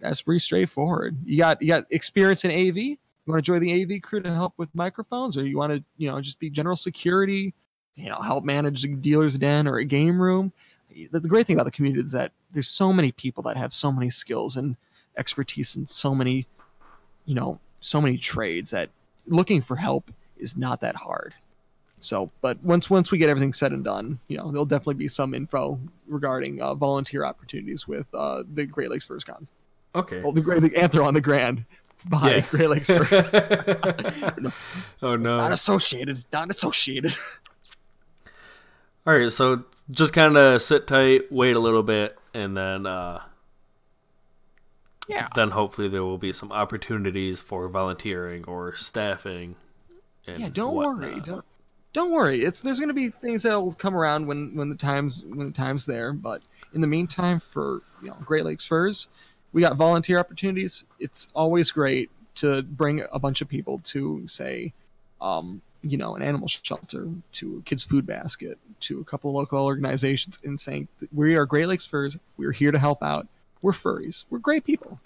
Speaker 2: That's pretty straightforward. You got you got experience in AV. You want to join the AV crew to help with microphones, or you want to you know just be general security, you know, help manage a dealer's den or a game room. The, the great thing about the community is that there's so many people that have so many skills and expertise in so many, you know, so many trades that looking for help is not that hard. So, but once once we get everything said and done, you know, there'll definitely be some info regarding uh, volunteer opportunities with uh, the Great Lakes First Cons.
Speaker 1: Okay.
Speaker 2: Oh, the Great the Anthro on the Grand by
Speaker 1: Yeah.
Speaker 2: Great Lakes Furs.
Speaker 1: oh
Speaker 2: It's not associated. Not associated.
Speaker 1: All right, so just kind of sit tight, wait a little bit, and then uh,
Speaker 2: Yeah.
Speaker 1: then hopefully there will be some opportunities for volunteering or staffing.
Speaker 2: Yeah, don't worry. Don't don't worry. It's there's gonna be things that will come around when when the times when the time's there. But in the meantime, for you know Great Lakes Furs, we got volunteer opportunities. It's always great to bring a bunch of people to say, um, you know, an animal shelter, to a kids food basket, to a couple local organizations, and saying we are Great Lakes Furs. We're here to help out. We're furries. We're great people.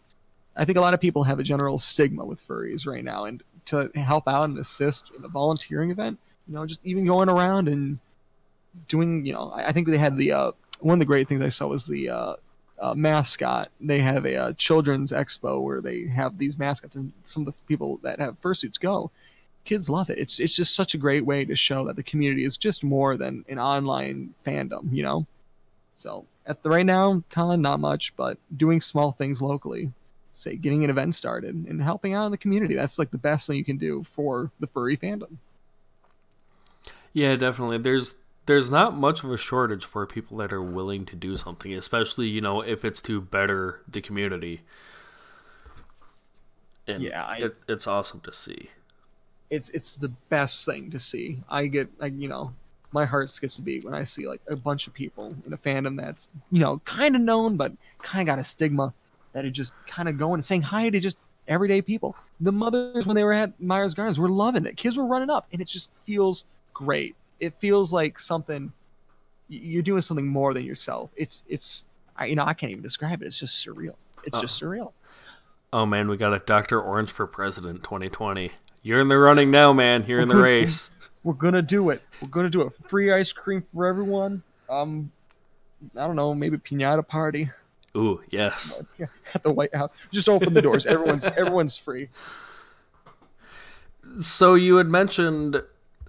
Speaker 2: I think a lot of people have a general stigma with furries right now, and to help out and assist in a volunteering event, you know, just even going around and doing, you know, I I think they had the uh, one of the great things I saw was the uh, uh, mascot. They have a uh, children's expo where they have these mascots, and some of the people that have fursuits go. Kids love it. It's it's just such a great way to show that the community is just more than an online fandom, you know. So at the right now, con not much, but doing small things locally say getting an event started and helping out in the community. That's like the best thing you can do for the furry fandom.
Speaker 1: Yeah, definitely. There's there's not much of a shortage for people that are willing to do something, especially you know if it's to better the community. And
Speaker 2: Yeah, I-
Speaker 1: it, it's awesome to see.
Speaker 2: It's it's the best thing to see. I get like you know my heart skips a beat when I see like a bunch of people in a fandom that's you know kind of known but kind of got a stigma that are just kind of going and saying hi to just everyday people. The mothers when they were at Meijer's Gardens were loving it. Kids were running up, and it just feels great. It feels like something you're doing something more than yourself. It's it's I, you know I can't even describe it. It's just surreal. It's just surreal.
Speaker 1: Oh man, we got a Dr. Orange for President 2020. You're in the running now, man. You're in the
Speaker 2: Okay.
Speaker 1: race.
Speaker 2: We're gonna do it. We're gonna do it. Free ice cream for everyone. Um, I don't know, maybe pinata party
Speaker 1: Ooh, yes.
Speaker 2: at the White House. Just open the doors. Everyone's everyone's free.
Speaker 1: So you had mentioned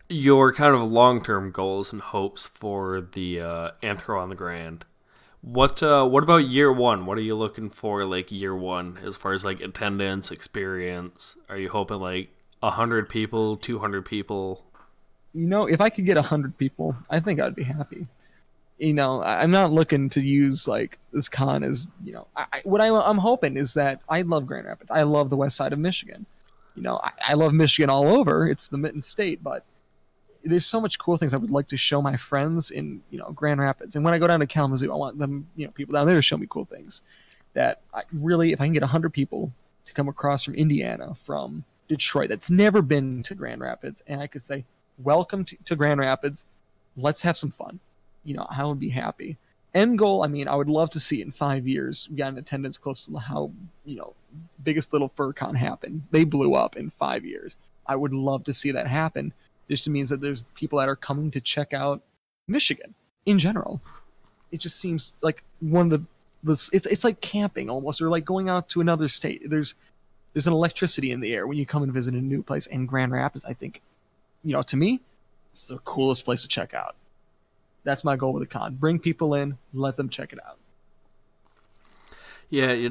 Speaker 1: your kind of long-term goals and hopes for the uh, Anthro on the Grand. What uh, what about year one? What are you looking for, like year one, as far as like attendance, experience? Are you hoping like hundred people, two hundred people?
Speaker 2: You know, if I could get hundred people, I think I'd be happy. You know, I'm not looking to use like this con as you know. I, what I, I'm hoping is that I love Grand Rapids. I love the west side of Michigan. You know, I, I love Michigan all over. It's the mitten state, but there's so much cool things I would like to show my friends in you know Grand Rapids. And when I go down to Kalamazoo, I want them, you know, people down there to show me cool things. That I really, if I can get hundred people to come across from Indiana, from Detroit, that's never been to Grand Rapids, and I could say, "Welcome to, to Grand Rapids. Let's have some fun." You know, I would be happy. End goal, I mean, I would love to see in five years. We got an attendance close to how you know biggest little fur con happened. They blew up in five years. I would love to see that happen. This just means that there's people that are coming to check out Michigan in general. It just seems like one of the, the it's it's like camping almost, or like going out to another state. There's there's an electricity in the air when you come and visit a new place. And Grand Rapids, I think, you know, to me, it's the coolest place to check out. That's my goal with the con. Bring people in, let them check it out.
Speaker 1: Yeah,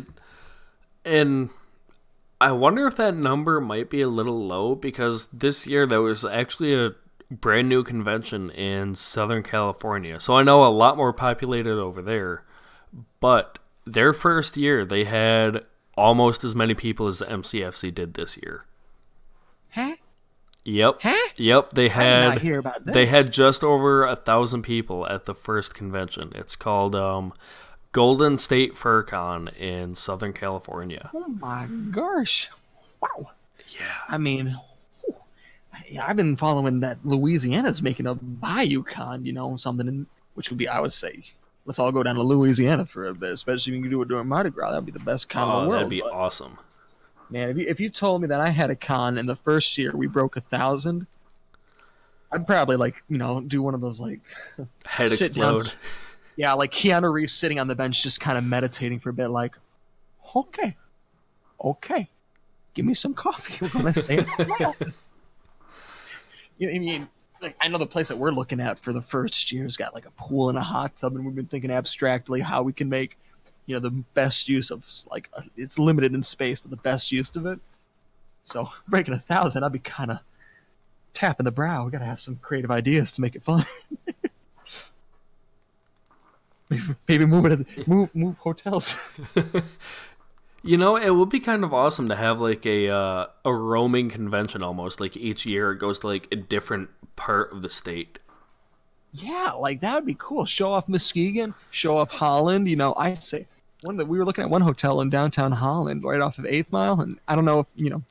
Speaker 1: and I wonder if that number might be a little low because this year there was actually a brand new convention in Southern California. So I know a lot more populated over there, but their first year they had almost as many people as the MCFC did this year.
Speaker 2: Huh?
Speaker 1: Yep.
Speaker 2: Huh?
Speaker 1: Yep, they
Speaker 2: I did not
Speaker 1: had
Speaker 2: hear about this.
Speaker 1: they had just over a thousand people at the first convention. It's called um, Golden State FurCon in Southern California.
Speaker 2: Oh my gosh! Wow.
Speaker 1: Yeah.
Speaker 2: I mean, whew. I've been following that Louisiana's making a Bayou Con, you know, something in, which would be, I would say, let's all go down to Louisiana for a bit, especially if you can do it during Mardi Gras. That'd be the best con in
Speaker 1: Oh,
Speaker 2: the world.
Speaker 1: that'd be
Speaker 2: but,
Speaker 1: awesome.
Speaker 2: man, if you, if you told me that I had a con and the first year we broke a thousand, I'd probably like, you know, do one of those like,
Speaker 1: Head
Speaker 2: down. yeah, like Keanu Reeves sitting on the bench, just kind of meditating for a bit, like, okay, okay, give me some coffee. We're gonna stay. up now." you know, I mean, like I know the place that we're looking at for the first year's got like a pool and a hot tub, and we've been thinking abstractly how we can make you know the best use of like uh, it's limited in space, but the best use of it. So breaking a thousand, I'd be kind of tapping the brow. We gotta have some creative ideas to make it fun. maybe, move it, move move hotels.
Speaker 1: You know, it would be kind of awesome to have like a uh, a roaming convention almost. Like each year it goes to like a different part of the state.
Speaker 2: Yeah, like that would be cool. Show off Muskegon, show off Holland. You know, I say one that we were looking at one hotel in downtown Holland, right off of Eighth Mile, and I don't know if you know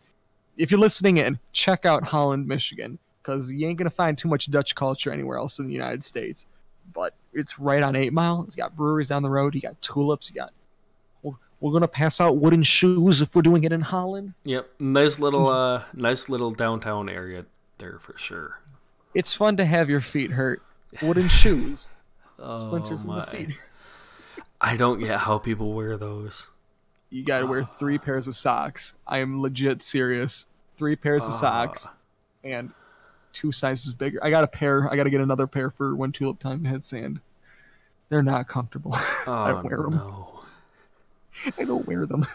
Speaker 2: if you're listening in, check out Holland, Michigan, because you ain't gonna find too much Dutch culture anywhere else in the United States. But it's right on Eight Mile. It's got breweries down the road. You got tulips. You got we're gonna pass out wooden shoes if we're doing it in Holland.
Speaker 1: Yep, nice little uh, nice little downtown area there for sure.
Speaker 2: It's fun to have your feet hurt. Wooden shoes,
Speaker 1: Oh
Speaker 2: splinters in the
Speaker 1: my!
Speaker 2: feet.
Speaker 1: I don't get how people wear those.
Speaker 2: You gotta wear three pairs of socks. I am legit serious. Three pairs of socks
Speaker 1: Ah.
Speaker 2: and two sizes bigger. I got a pair. I got to get another pair for when tulip time hits, and they're not comfortable.
Speaker 1: Oh
Speaker 2: I wear 'em.
Speaker 1: no!
Speaker 2: I don't wear them.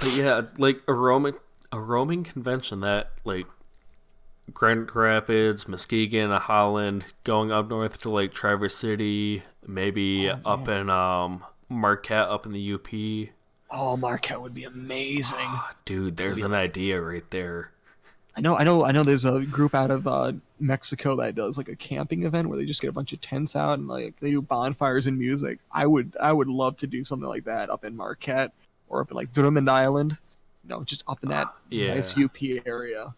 Speaker 1: But yeah, like a roaming a roaming convention that like Grand Rapids, Muskegon, Holland, going up north to like Traverse City, maybe
Speaker 2: Oh,
Speaker 1: up in um Marquette, up in the UP.
Speaker 2: Oh, Marquette would be amazing.
Speaker 1: Dude, there's an idea right there.
Speaker 2: I know, I know, I know. There's a group out of uh, Mexico that does like a camping event where they just get a bunch of tents out and like they do bonfires and music. I would, I would love to do something like that up in Marquette or up in like Drummond Island. You know, just up in that
Speaker 1: Yeah.
Speaker 2: nice UP area.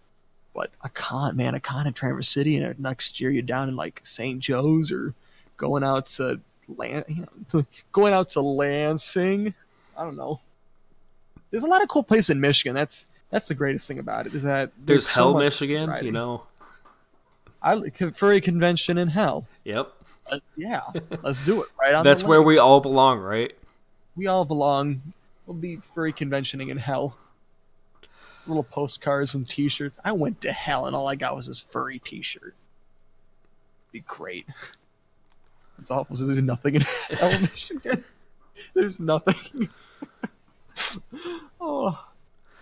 Speaker 2: But a con, man, a con in Traverse City, and next year you're down in like St. Joe's or going out to land, you know, to, going out to Lansing. I don't know. There's a lot of cool places in Michigan. That's that's the greatest thing about it is that
Speaker 1: There's,
Speaker 2: so
Speaker 1: Hell, Michigan,
Speaker 2: variety.
Speaker 1: you know.
Speaker 2: I furry convention in hell.
Speaker 1: Yep.
Speaker 2: Uh, yeah, let's do it right on.
Speaker 1: That's where we all belong, right?
Speaker 2: we all belong. We'll be furry conventioning in hell. Little postcards and T-shirts. I went to hell and all I got was this furry T-shirt. Be great. It's awful. There's nothing in hell, Michigan. There's nothing. oh,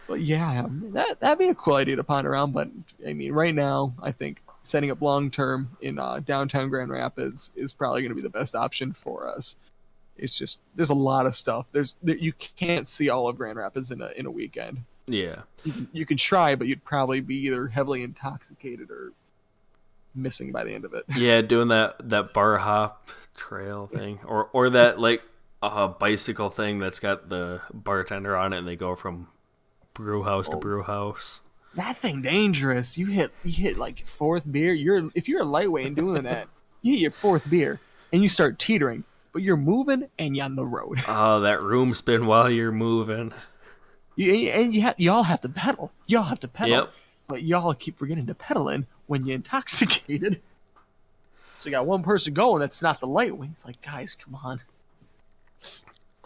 Speaker 2: but yeah, that that'd be a cool idea to ponder around. But I mean, right now, I think setting up long term in uh, downtown Grand Rapids is probably going to be the best option for us. It's just there's a lot of stuff. There's there, you can't see all of Grand Rapids in a in a weekend.
Speaker 1: Yeah.
Speaker 2: You can, you can try, but you'd probably be either heavily intoxicated or missing by the end of it.
Speaker 1: Yeah, doing that that bar hop trail thing, or or that like uh, bicycle thing that's got the bartender on it, and they go from brew house to
Speaker 2: Oh.
Speaker 1: brew house.
Speaker 2: That thing dangerous. You hit you hit like fourth beer. You're if you're a lightweight and doing that, you hit your fourth beer and you start teetering, but you're moving and you're on the road.
Speaker 1: Oh, that room spin while you're moving.
Speaker 2: You, and you ha- y'all have to pedal. Y'all have to pedal.
Speaker 1: Yep.
Speaker 2: But y'all keep forgetting to pedal in when you're intoxicated. So you got one person going that's not the lightweight. It's like, guys, come on.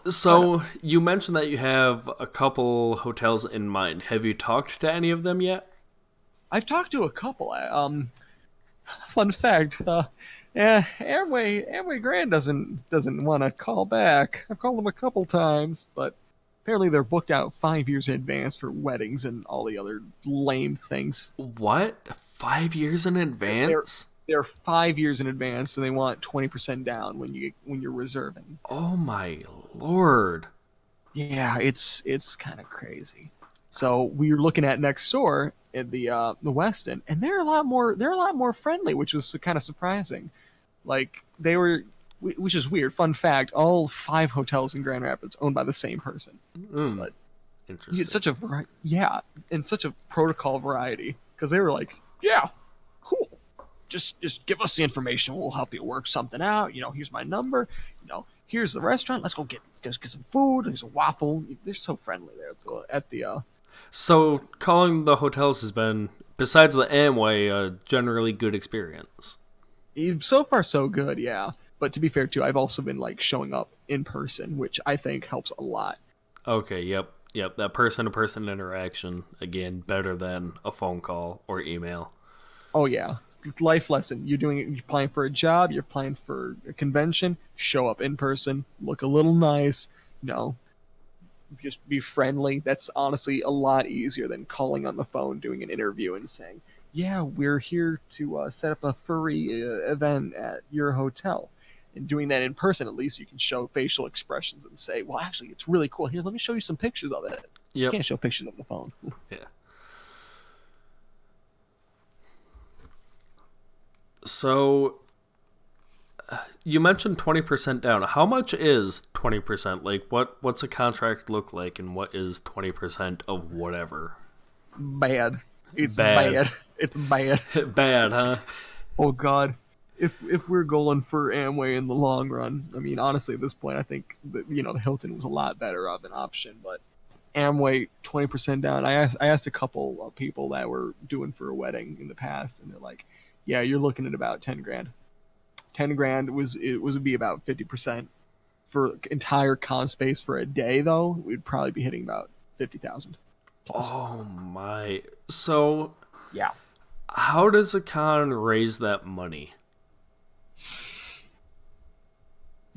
Speaker 1: So you mentioned that you have a couple hotels in mind. Have you talked to any of them yet?
Speaker 2: I've talked to a couple. Um, fun fact. Uh, yeah, Amway Amway Grand doesn't doesn't want to call back. I've called them a couple times, but apparently they're booked out five years in advance for weddings and all the other lame things.
Speaker 1: What? Five years in advance?
Speaker 2: They're five years in advance, and they want twenty percent down when you when you're reserving.
Speaker 1: Oh my lord!
Speaker 2: Yeah, it's it's kind of crazy. So we were looking at next door at the uh, the Westin, and they're a lot more they're a lot more friendly, which was kind of surprising. Like they were, which is weird. Fun fact: all five hotels in Grand Rapids owned by the same person.
Speaker 1: Mm,
Speaker 2: But-
Speaker 1: interesting.
Speaker 2: Such a yeah, and such a protocol variety because they were like, yeah. Just just give us the information. We'll help you work something out. You know, here's my number. You know, here's the restaurant. Let's go get let's go get some food. There's a waffle. They're so friendly there at the, at the uh,
Speaker 1: So calling the hotels has been, besides the Amway, a generally good experience.
Speaker 2: So far, so good, yeah. But to be fair, too, I've also been like showing up in person, which I think helps a lot.
Speaker 1: Okay, yep, yep. That person-to-person interaction again better than a phone call or email.
Speaker 2: Oh yeah, life lesson. You're doing it. You're applying for a job. You're applying for a convention. Show up in person. Look a little nice. You know, just be friendly. That's honestly a lot easier than calling on the phone, doing an interview, and saying, "Yeah, we're here to uh, set up a furry uh, event at your hotel." And doing that in person, at least you can show facial expressions and say, "Well, actually, it's really cool. Here, let me show you some pictures of it." You can't show pictures of the phone.
Speaker 1: Yeah. So uh, you mentioned 20% down. How much is 20%? Like what what's a contract look like and what is 20% of whatever?
Speaker 2: bad. It's
Speaker 1: Bad.
Speaker 2: bad. It's bad.
Speaker 1: Bad, huh?
Speaker 2: Oh God. If if we're going for Amway in the long run, I mean honestly at this point I think that you know the Hilton was a lot better of an option, but Amway twenty percent down. I asked I asked a couple of people that were doing for a wedding in the past, and they're like, "Yeah, you're looking at about ten grand. Ten grand was it was would be about fifty percent for entire con space for a day though. We'd probably be hitting about fifty thousand.
Speaker 1: Oh my. So
Speaker 2: Yeah.
Speaker 1: how does a con raise that money?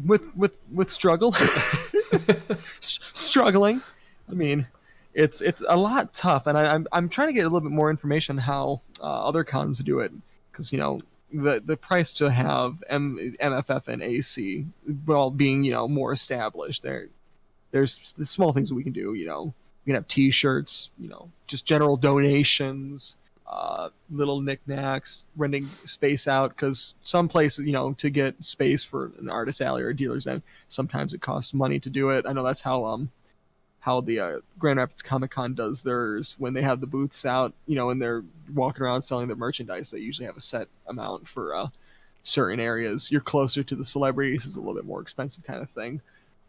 Speaker 2: with with with struggle struggling i mean it's it's a lot tough and I, i'm i'm trying to get a little bit more information on how uh, other cons do it because you know the the price to have M, mff and ac well being you know more established there there's the small things we can do you know we can have t-shirts you know just general donations uh, little knickknacks, renting space out because some places, you know, to get space for an artist alley or a dealer's den, sometimes it costs money to do it. I know that's how um how the uh, Grand Rapids Comic Con does theirs when they have the booths out, you know, and they're walking around selling their merchandise. They usually have a set amount for uh, certain areas. You're closer to the celebrities, is a little bit more expensive kind of thing.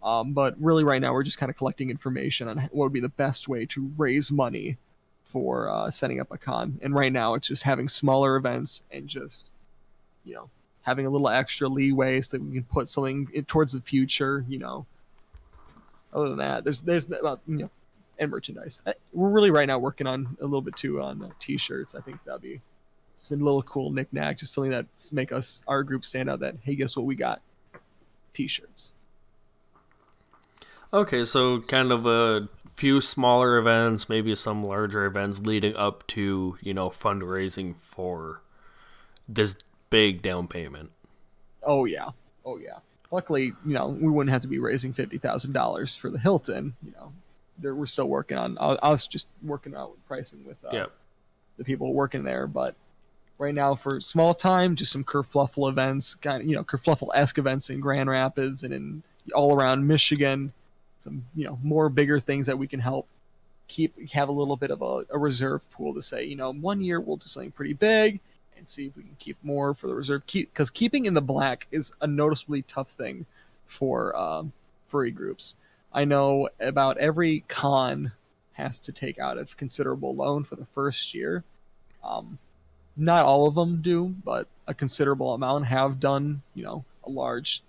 Speaker 2: Um, but really, right now, we're just kind of collecting information on what would be the best way to raise money for uh, setting up a con. And right now, it's just having smaller events and just, you know, having a little extra leeway so that we can put something towards the future. You know, other than that, there's there's about you know, and merchandise. Uh, We're really right now working on a little bit too on uh, t-shirts. I think that'd be just a little cool knickknack, just something that make us our group stand out. That hey, guess what we got? T-shirts.
Speaker 1: Okay, so kind of a few smaller events, maybe some larger events leading up to, you know, fundraising for this big down payment.
Speaker 2: Oh yeah, oh yeah. Luckily, you know, we wouldn't have to be raising fifty thousand dollars for the Hilton. You know, there, we're still working on. I, I was just working out with pricing with uh, the people working there, but right now for small time, just some kerfluffle events, kind of you know kerfluffle esque events in Grand Rapids and in all around Michigan. Some you know more bigger things that we can help keep have a little bit of a, a reserve pool to say you know one year we'll do something pretty big and see if we can keep more for the reserve keep because keeping in the black is a noticeably tough thing for um, furry groups. I know about every con has to take out a considerable loan for the first year. Um, not all of them do, but a considerable amount have done, you know, a large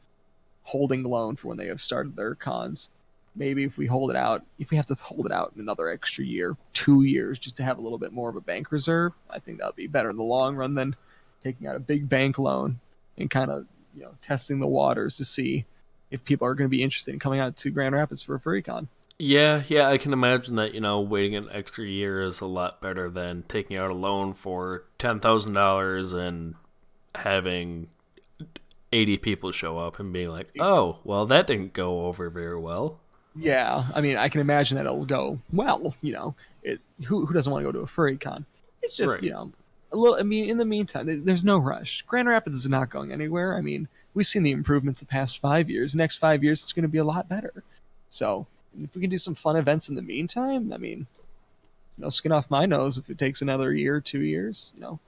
Speaker 2: holding loan for when they have started their cons. Maybe if we hold it out, if we have to hold it out another extra year, two years, just to have a little bit more of a bank reserve, I think that would be better in the long run than taking out a big bank loan and kind of, you know, testing the waters to see if people are going to be interested in coming out to Grand Rapids for a furry con.
Speaker 1: Yeah, yeah, I can imagine that, you know, waiting an extra year is a lot better than taking out a loan for $10,000 and having 80 people show up and being like, oh, well, that didn't go over very well.
Speaker 2: Yeah, I mean, I can imagine that it'll go well. You know, it who who doesn't want to go to a furry con? It's just
Speaker 1: Right.
Speaker 2: you know a little. I mean, in the meantime, there's no rush. Grand Rapids is not going anywhere. I mean, we've seen the improvements the past five years. Next five years, it's going to be a lot better. So if we can do some fun events in the meantime, I mean, no skin off my nose if it takes another year, two years. You know,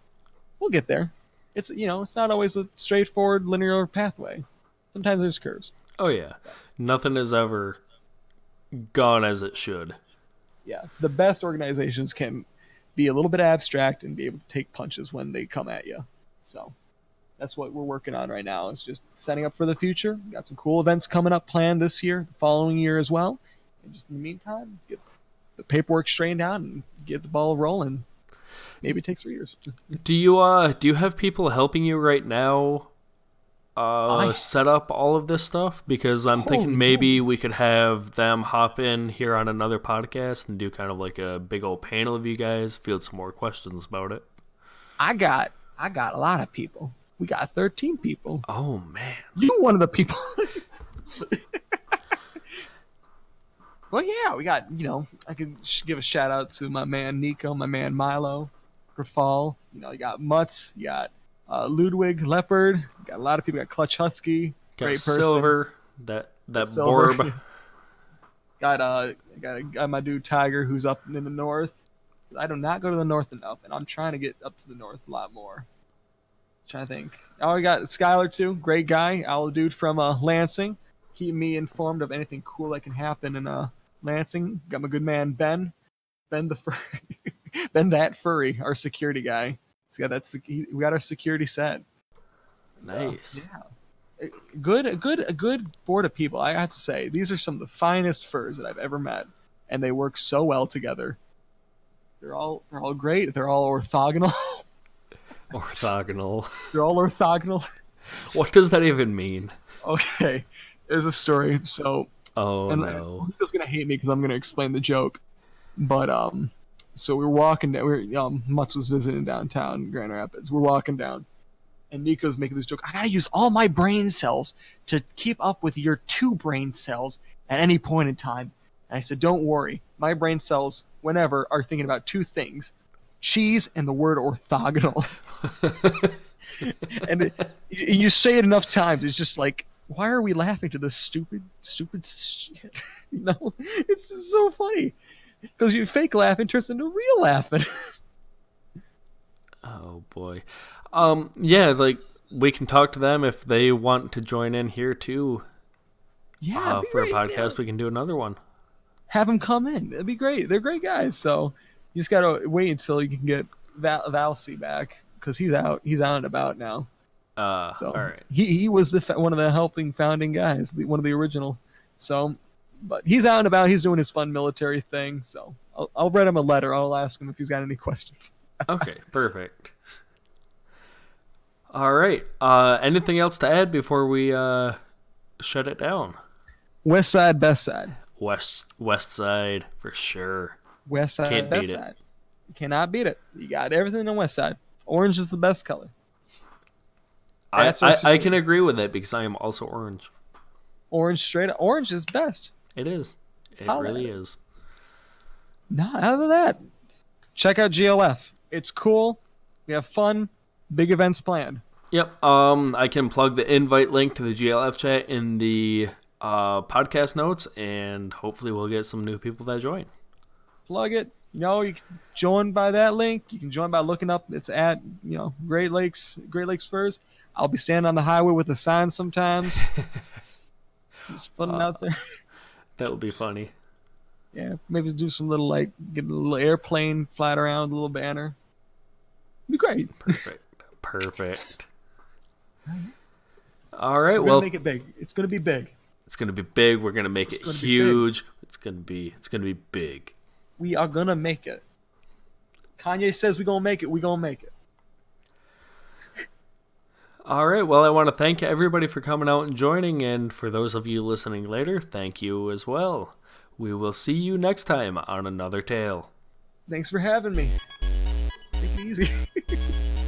Speaker 2: we'll get there. It's you know, it's not always a straightforward linear pathway. Sometimes there's curves.
Speaker 1: Oh, yeah. Nothing is ever gone as it should.
Speaker 2: yeah the best organizations can be a little bit abstract and be able to take punches when they come at you so that's what we're working on right now is just setting up for the future. Got some cool events coming up planned this year the following year as well. And just in the meantime get the paperwork straightened out and get the ball rolling. Maybe it takes three years.
Speaker 1: Do you uh do you have people helping you right now uh
Speaker 2: I-
Speaker 1: set up all of this stuff? Because I'm thinking maybe we could have them hop in here on another podcast and do kind of like a big old panel of you guys, field some more questions about it.
Speaker 2: I got I got a lot of people. We got 13 people.
Speaker 1: Oh man.
Speaker 2: You one of the people. well, yeah, we got you know I could sh- give a shout out to my man Nico, my man Milo, Grafal. You know, you got Mutz, you got uh, Ludwig Leopard. Got a lot of people. Got Clutch Husky,
Speaker 1: Got
Speaker 2: great person.
Speaker 1: Silver, that that. Borb.
Speaker 2: Got uh, got, a, got my dude Tiger, who's up in the north. I do not go to the north enough, and I'm trying to get up to the north a lot more. Trying to think. Oh, we got Skylar too. Great guy, our dude from uh, Lansing. Keep me informed of anything cool that can happen in uh, Lansing. Got my good man Ben, Ben the fur- Ben that furry, our security guy. He's got that. We got our security set.
Speaker 1: Nice.
Speaker 2: Yeah. Good, a good, a good board of people. I have to say, these are some of the finest furs that I've ever met, and they work so well together. They're all, they're all great. They're all orthogonal.
Speaker 1: Orthogonal.
Speaker 2: they're all orthogonal.
Speaker 1: What does that even mean?
Speaker 2: Okay, there's a story. So,
Speaker 1: Oh
Speaker 2: and
Speaker 1: no.
Speaker 2: Nico's gonna hate me because I'm gonna explain the joke. But um, so we were walking down. We were, um, Mutz was visiting downtown Grand Rapids. We're walking down, and Nico's making this joke. I gotta use all my brain cells to keep up with your two brain cells at any point in time. And I said, don't worry, my brain cells, whenever, are thinking about two things: cheese and the word orthogonal. and it, you say it enough times, it's just like, why are we laughing to this stupid, stupid shit? you know, it's just so funny because you fake laughing turns into real laughing.
Speaker 1: Oh boy. Um yeah, like we can talk to them if they want to join in here too.
Speaker 2: yeah,
Speaker 1: Uh, for a podcast,
Speaker 2: yeah.
Speaker 1: we can do another one.
Speaker 2: have them come in. It'd be great. They're great guys. So you just gotta wait until you can get Val- Valsey back because he's out. He's out and about now.
Speaker 1: Uh
Speaker 2: So
Speaker 1: all right.
Speaker 2: he he was the one of the helping founding guys, the, one of the original. So, but he's out and about. He's doing his fun military thing. So I'll, I'll write him a letter. I'll ask him if he's got any questions.
Speaker 1: Okay, perfect. All right. Uh anything else to add before we uh shut it down?
Speaker 2: West side, best side.
Speaker 1: West West Side for sure.
Speaker 2: West side,
Speaker 1: Can't
Speaker 2: best
Speaker 1: beat it.
Speaker 2: side. You cannot beat it. You got everything on west side. Orange is the best color.
Speaker 1: I, I, I can agree with it because I am also orange.
Speaker 2: Orange straight up. Orange is best.
Speaker 1: It is. It
Speaker 2: Holla
Speaker 1: really
Speaker 2: it.
Speaker 1: is.
Speaker 2: No, other than that, check out GLF. It's cool. We have fun. Big events planned.
Speaker 1: Yep. Um, I can plug the invite link to the GLF chat in the uh, podcast notes, and hopefully we'll get some new people that join.
Speaker 2: Plug it. You know, you can join by that link. You can join by looking up. It's at you know Great Lakes, Great Lakes Furs. I'll be standing on the highway with a sign sometimes. Just putting it out there.
Speaker 1: That would be funny.
Speaker 2: Yeah, maybe do some little like get a little airplane flying around, a little banner. Be great.
Speaker 1: Perfect. Perfect. All right.
Speaker 2: We're
Speaker 1: Well,
Speaker 2: make it big. It's gonna be big.
Speaker 1: it's gonna be big. We're gonna make
Speaker 2: It's
Speaker 1: it
Speaker 2: gonna
Speaker 1: huge. It's gonna be. It's gonna be big.
Speaker 2: We are gonna make it. Kanye says we're gonna make it. We're gonna make it.
Speaker 1: All right. Well, I want to thank everybody for coming out and joining, and for those of you listening later, thank you as well. We will see you next time on another tale.
Speaker 2: Thanks for having me. Take it easy.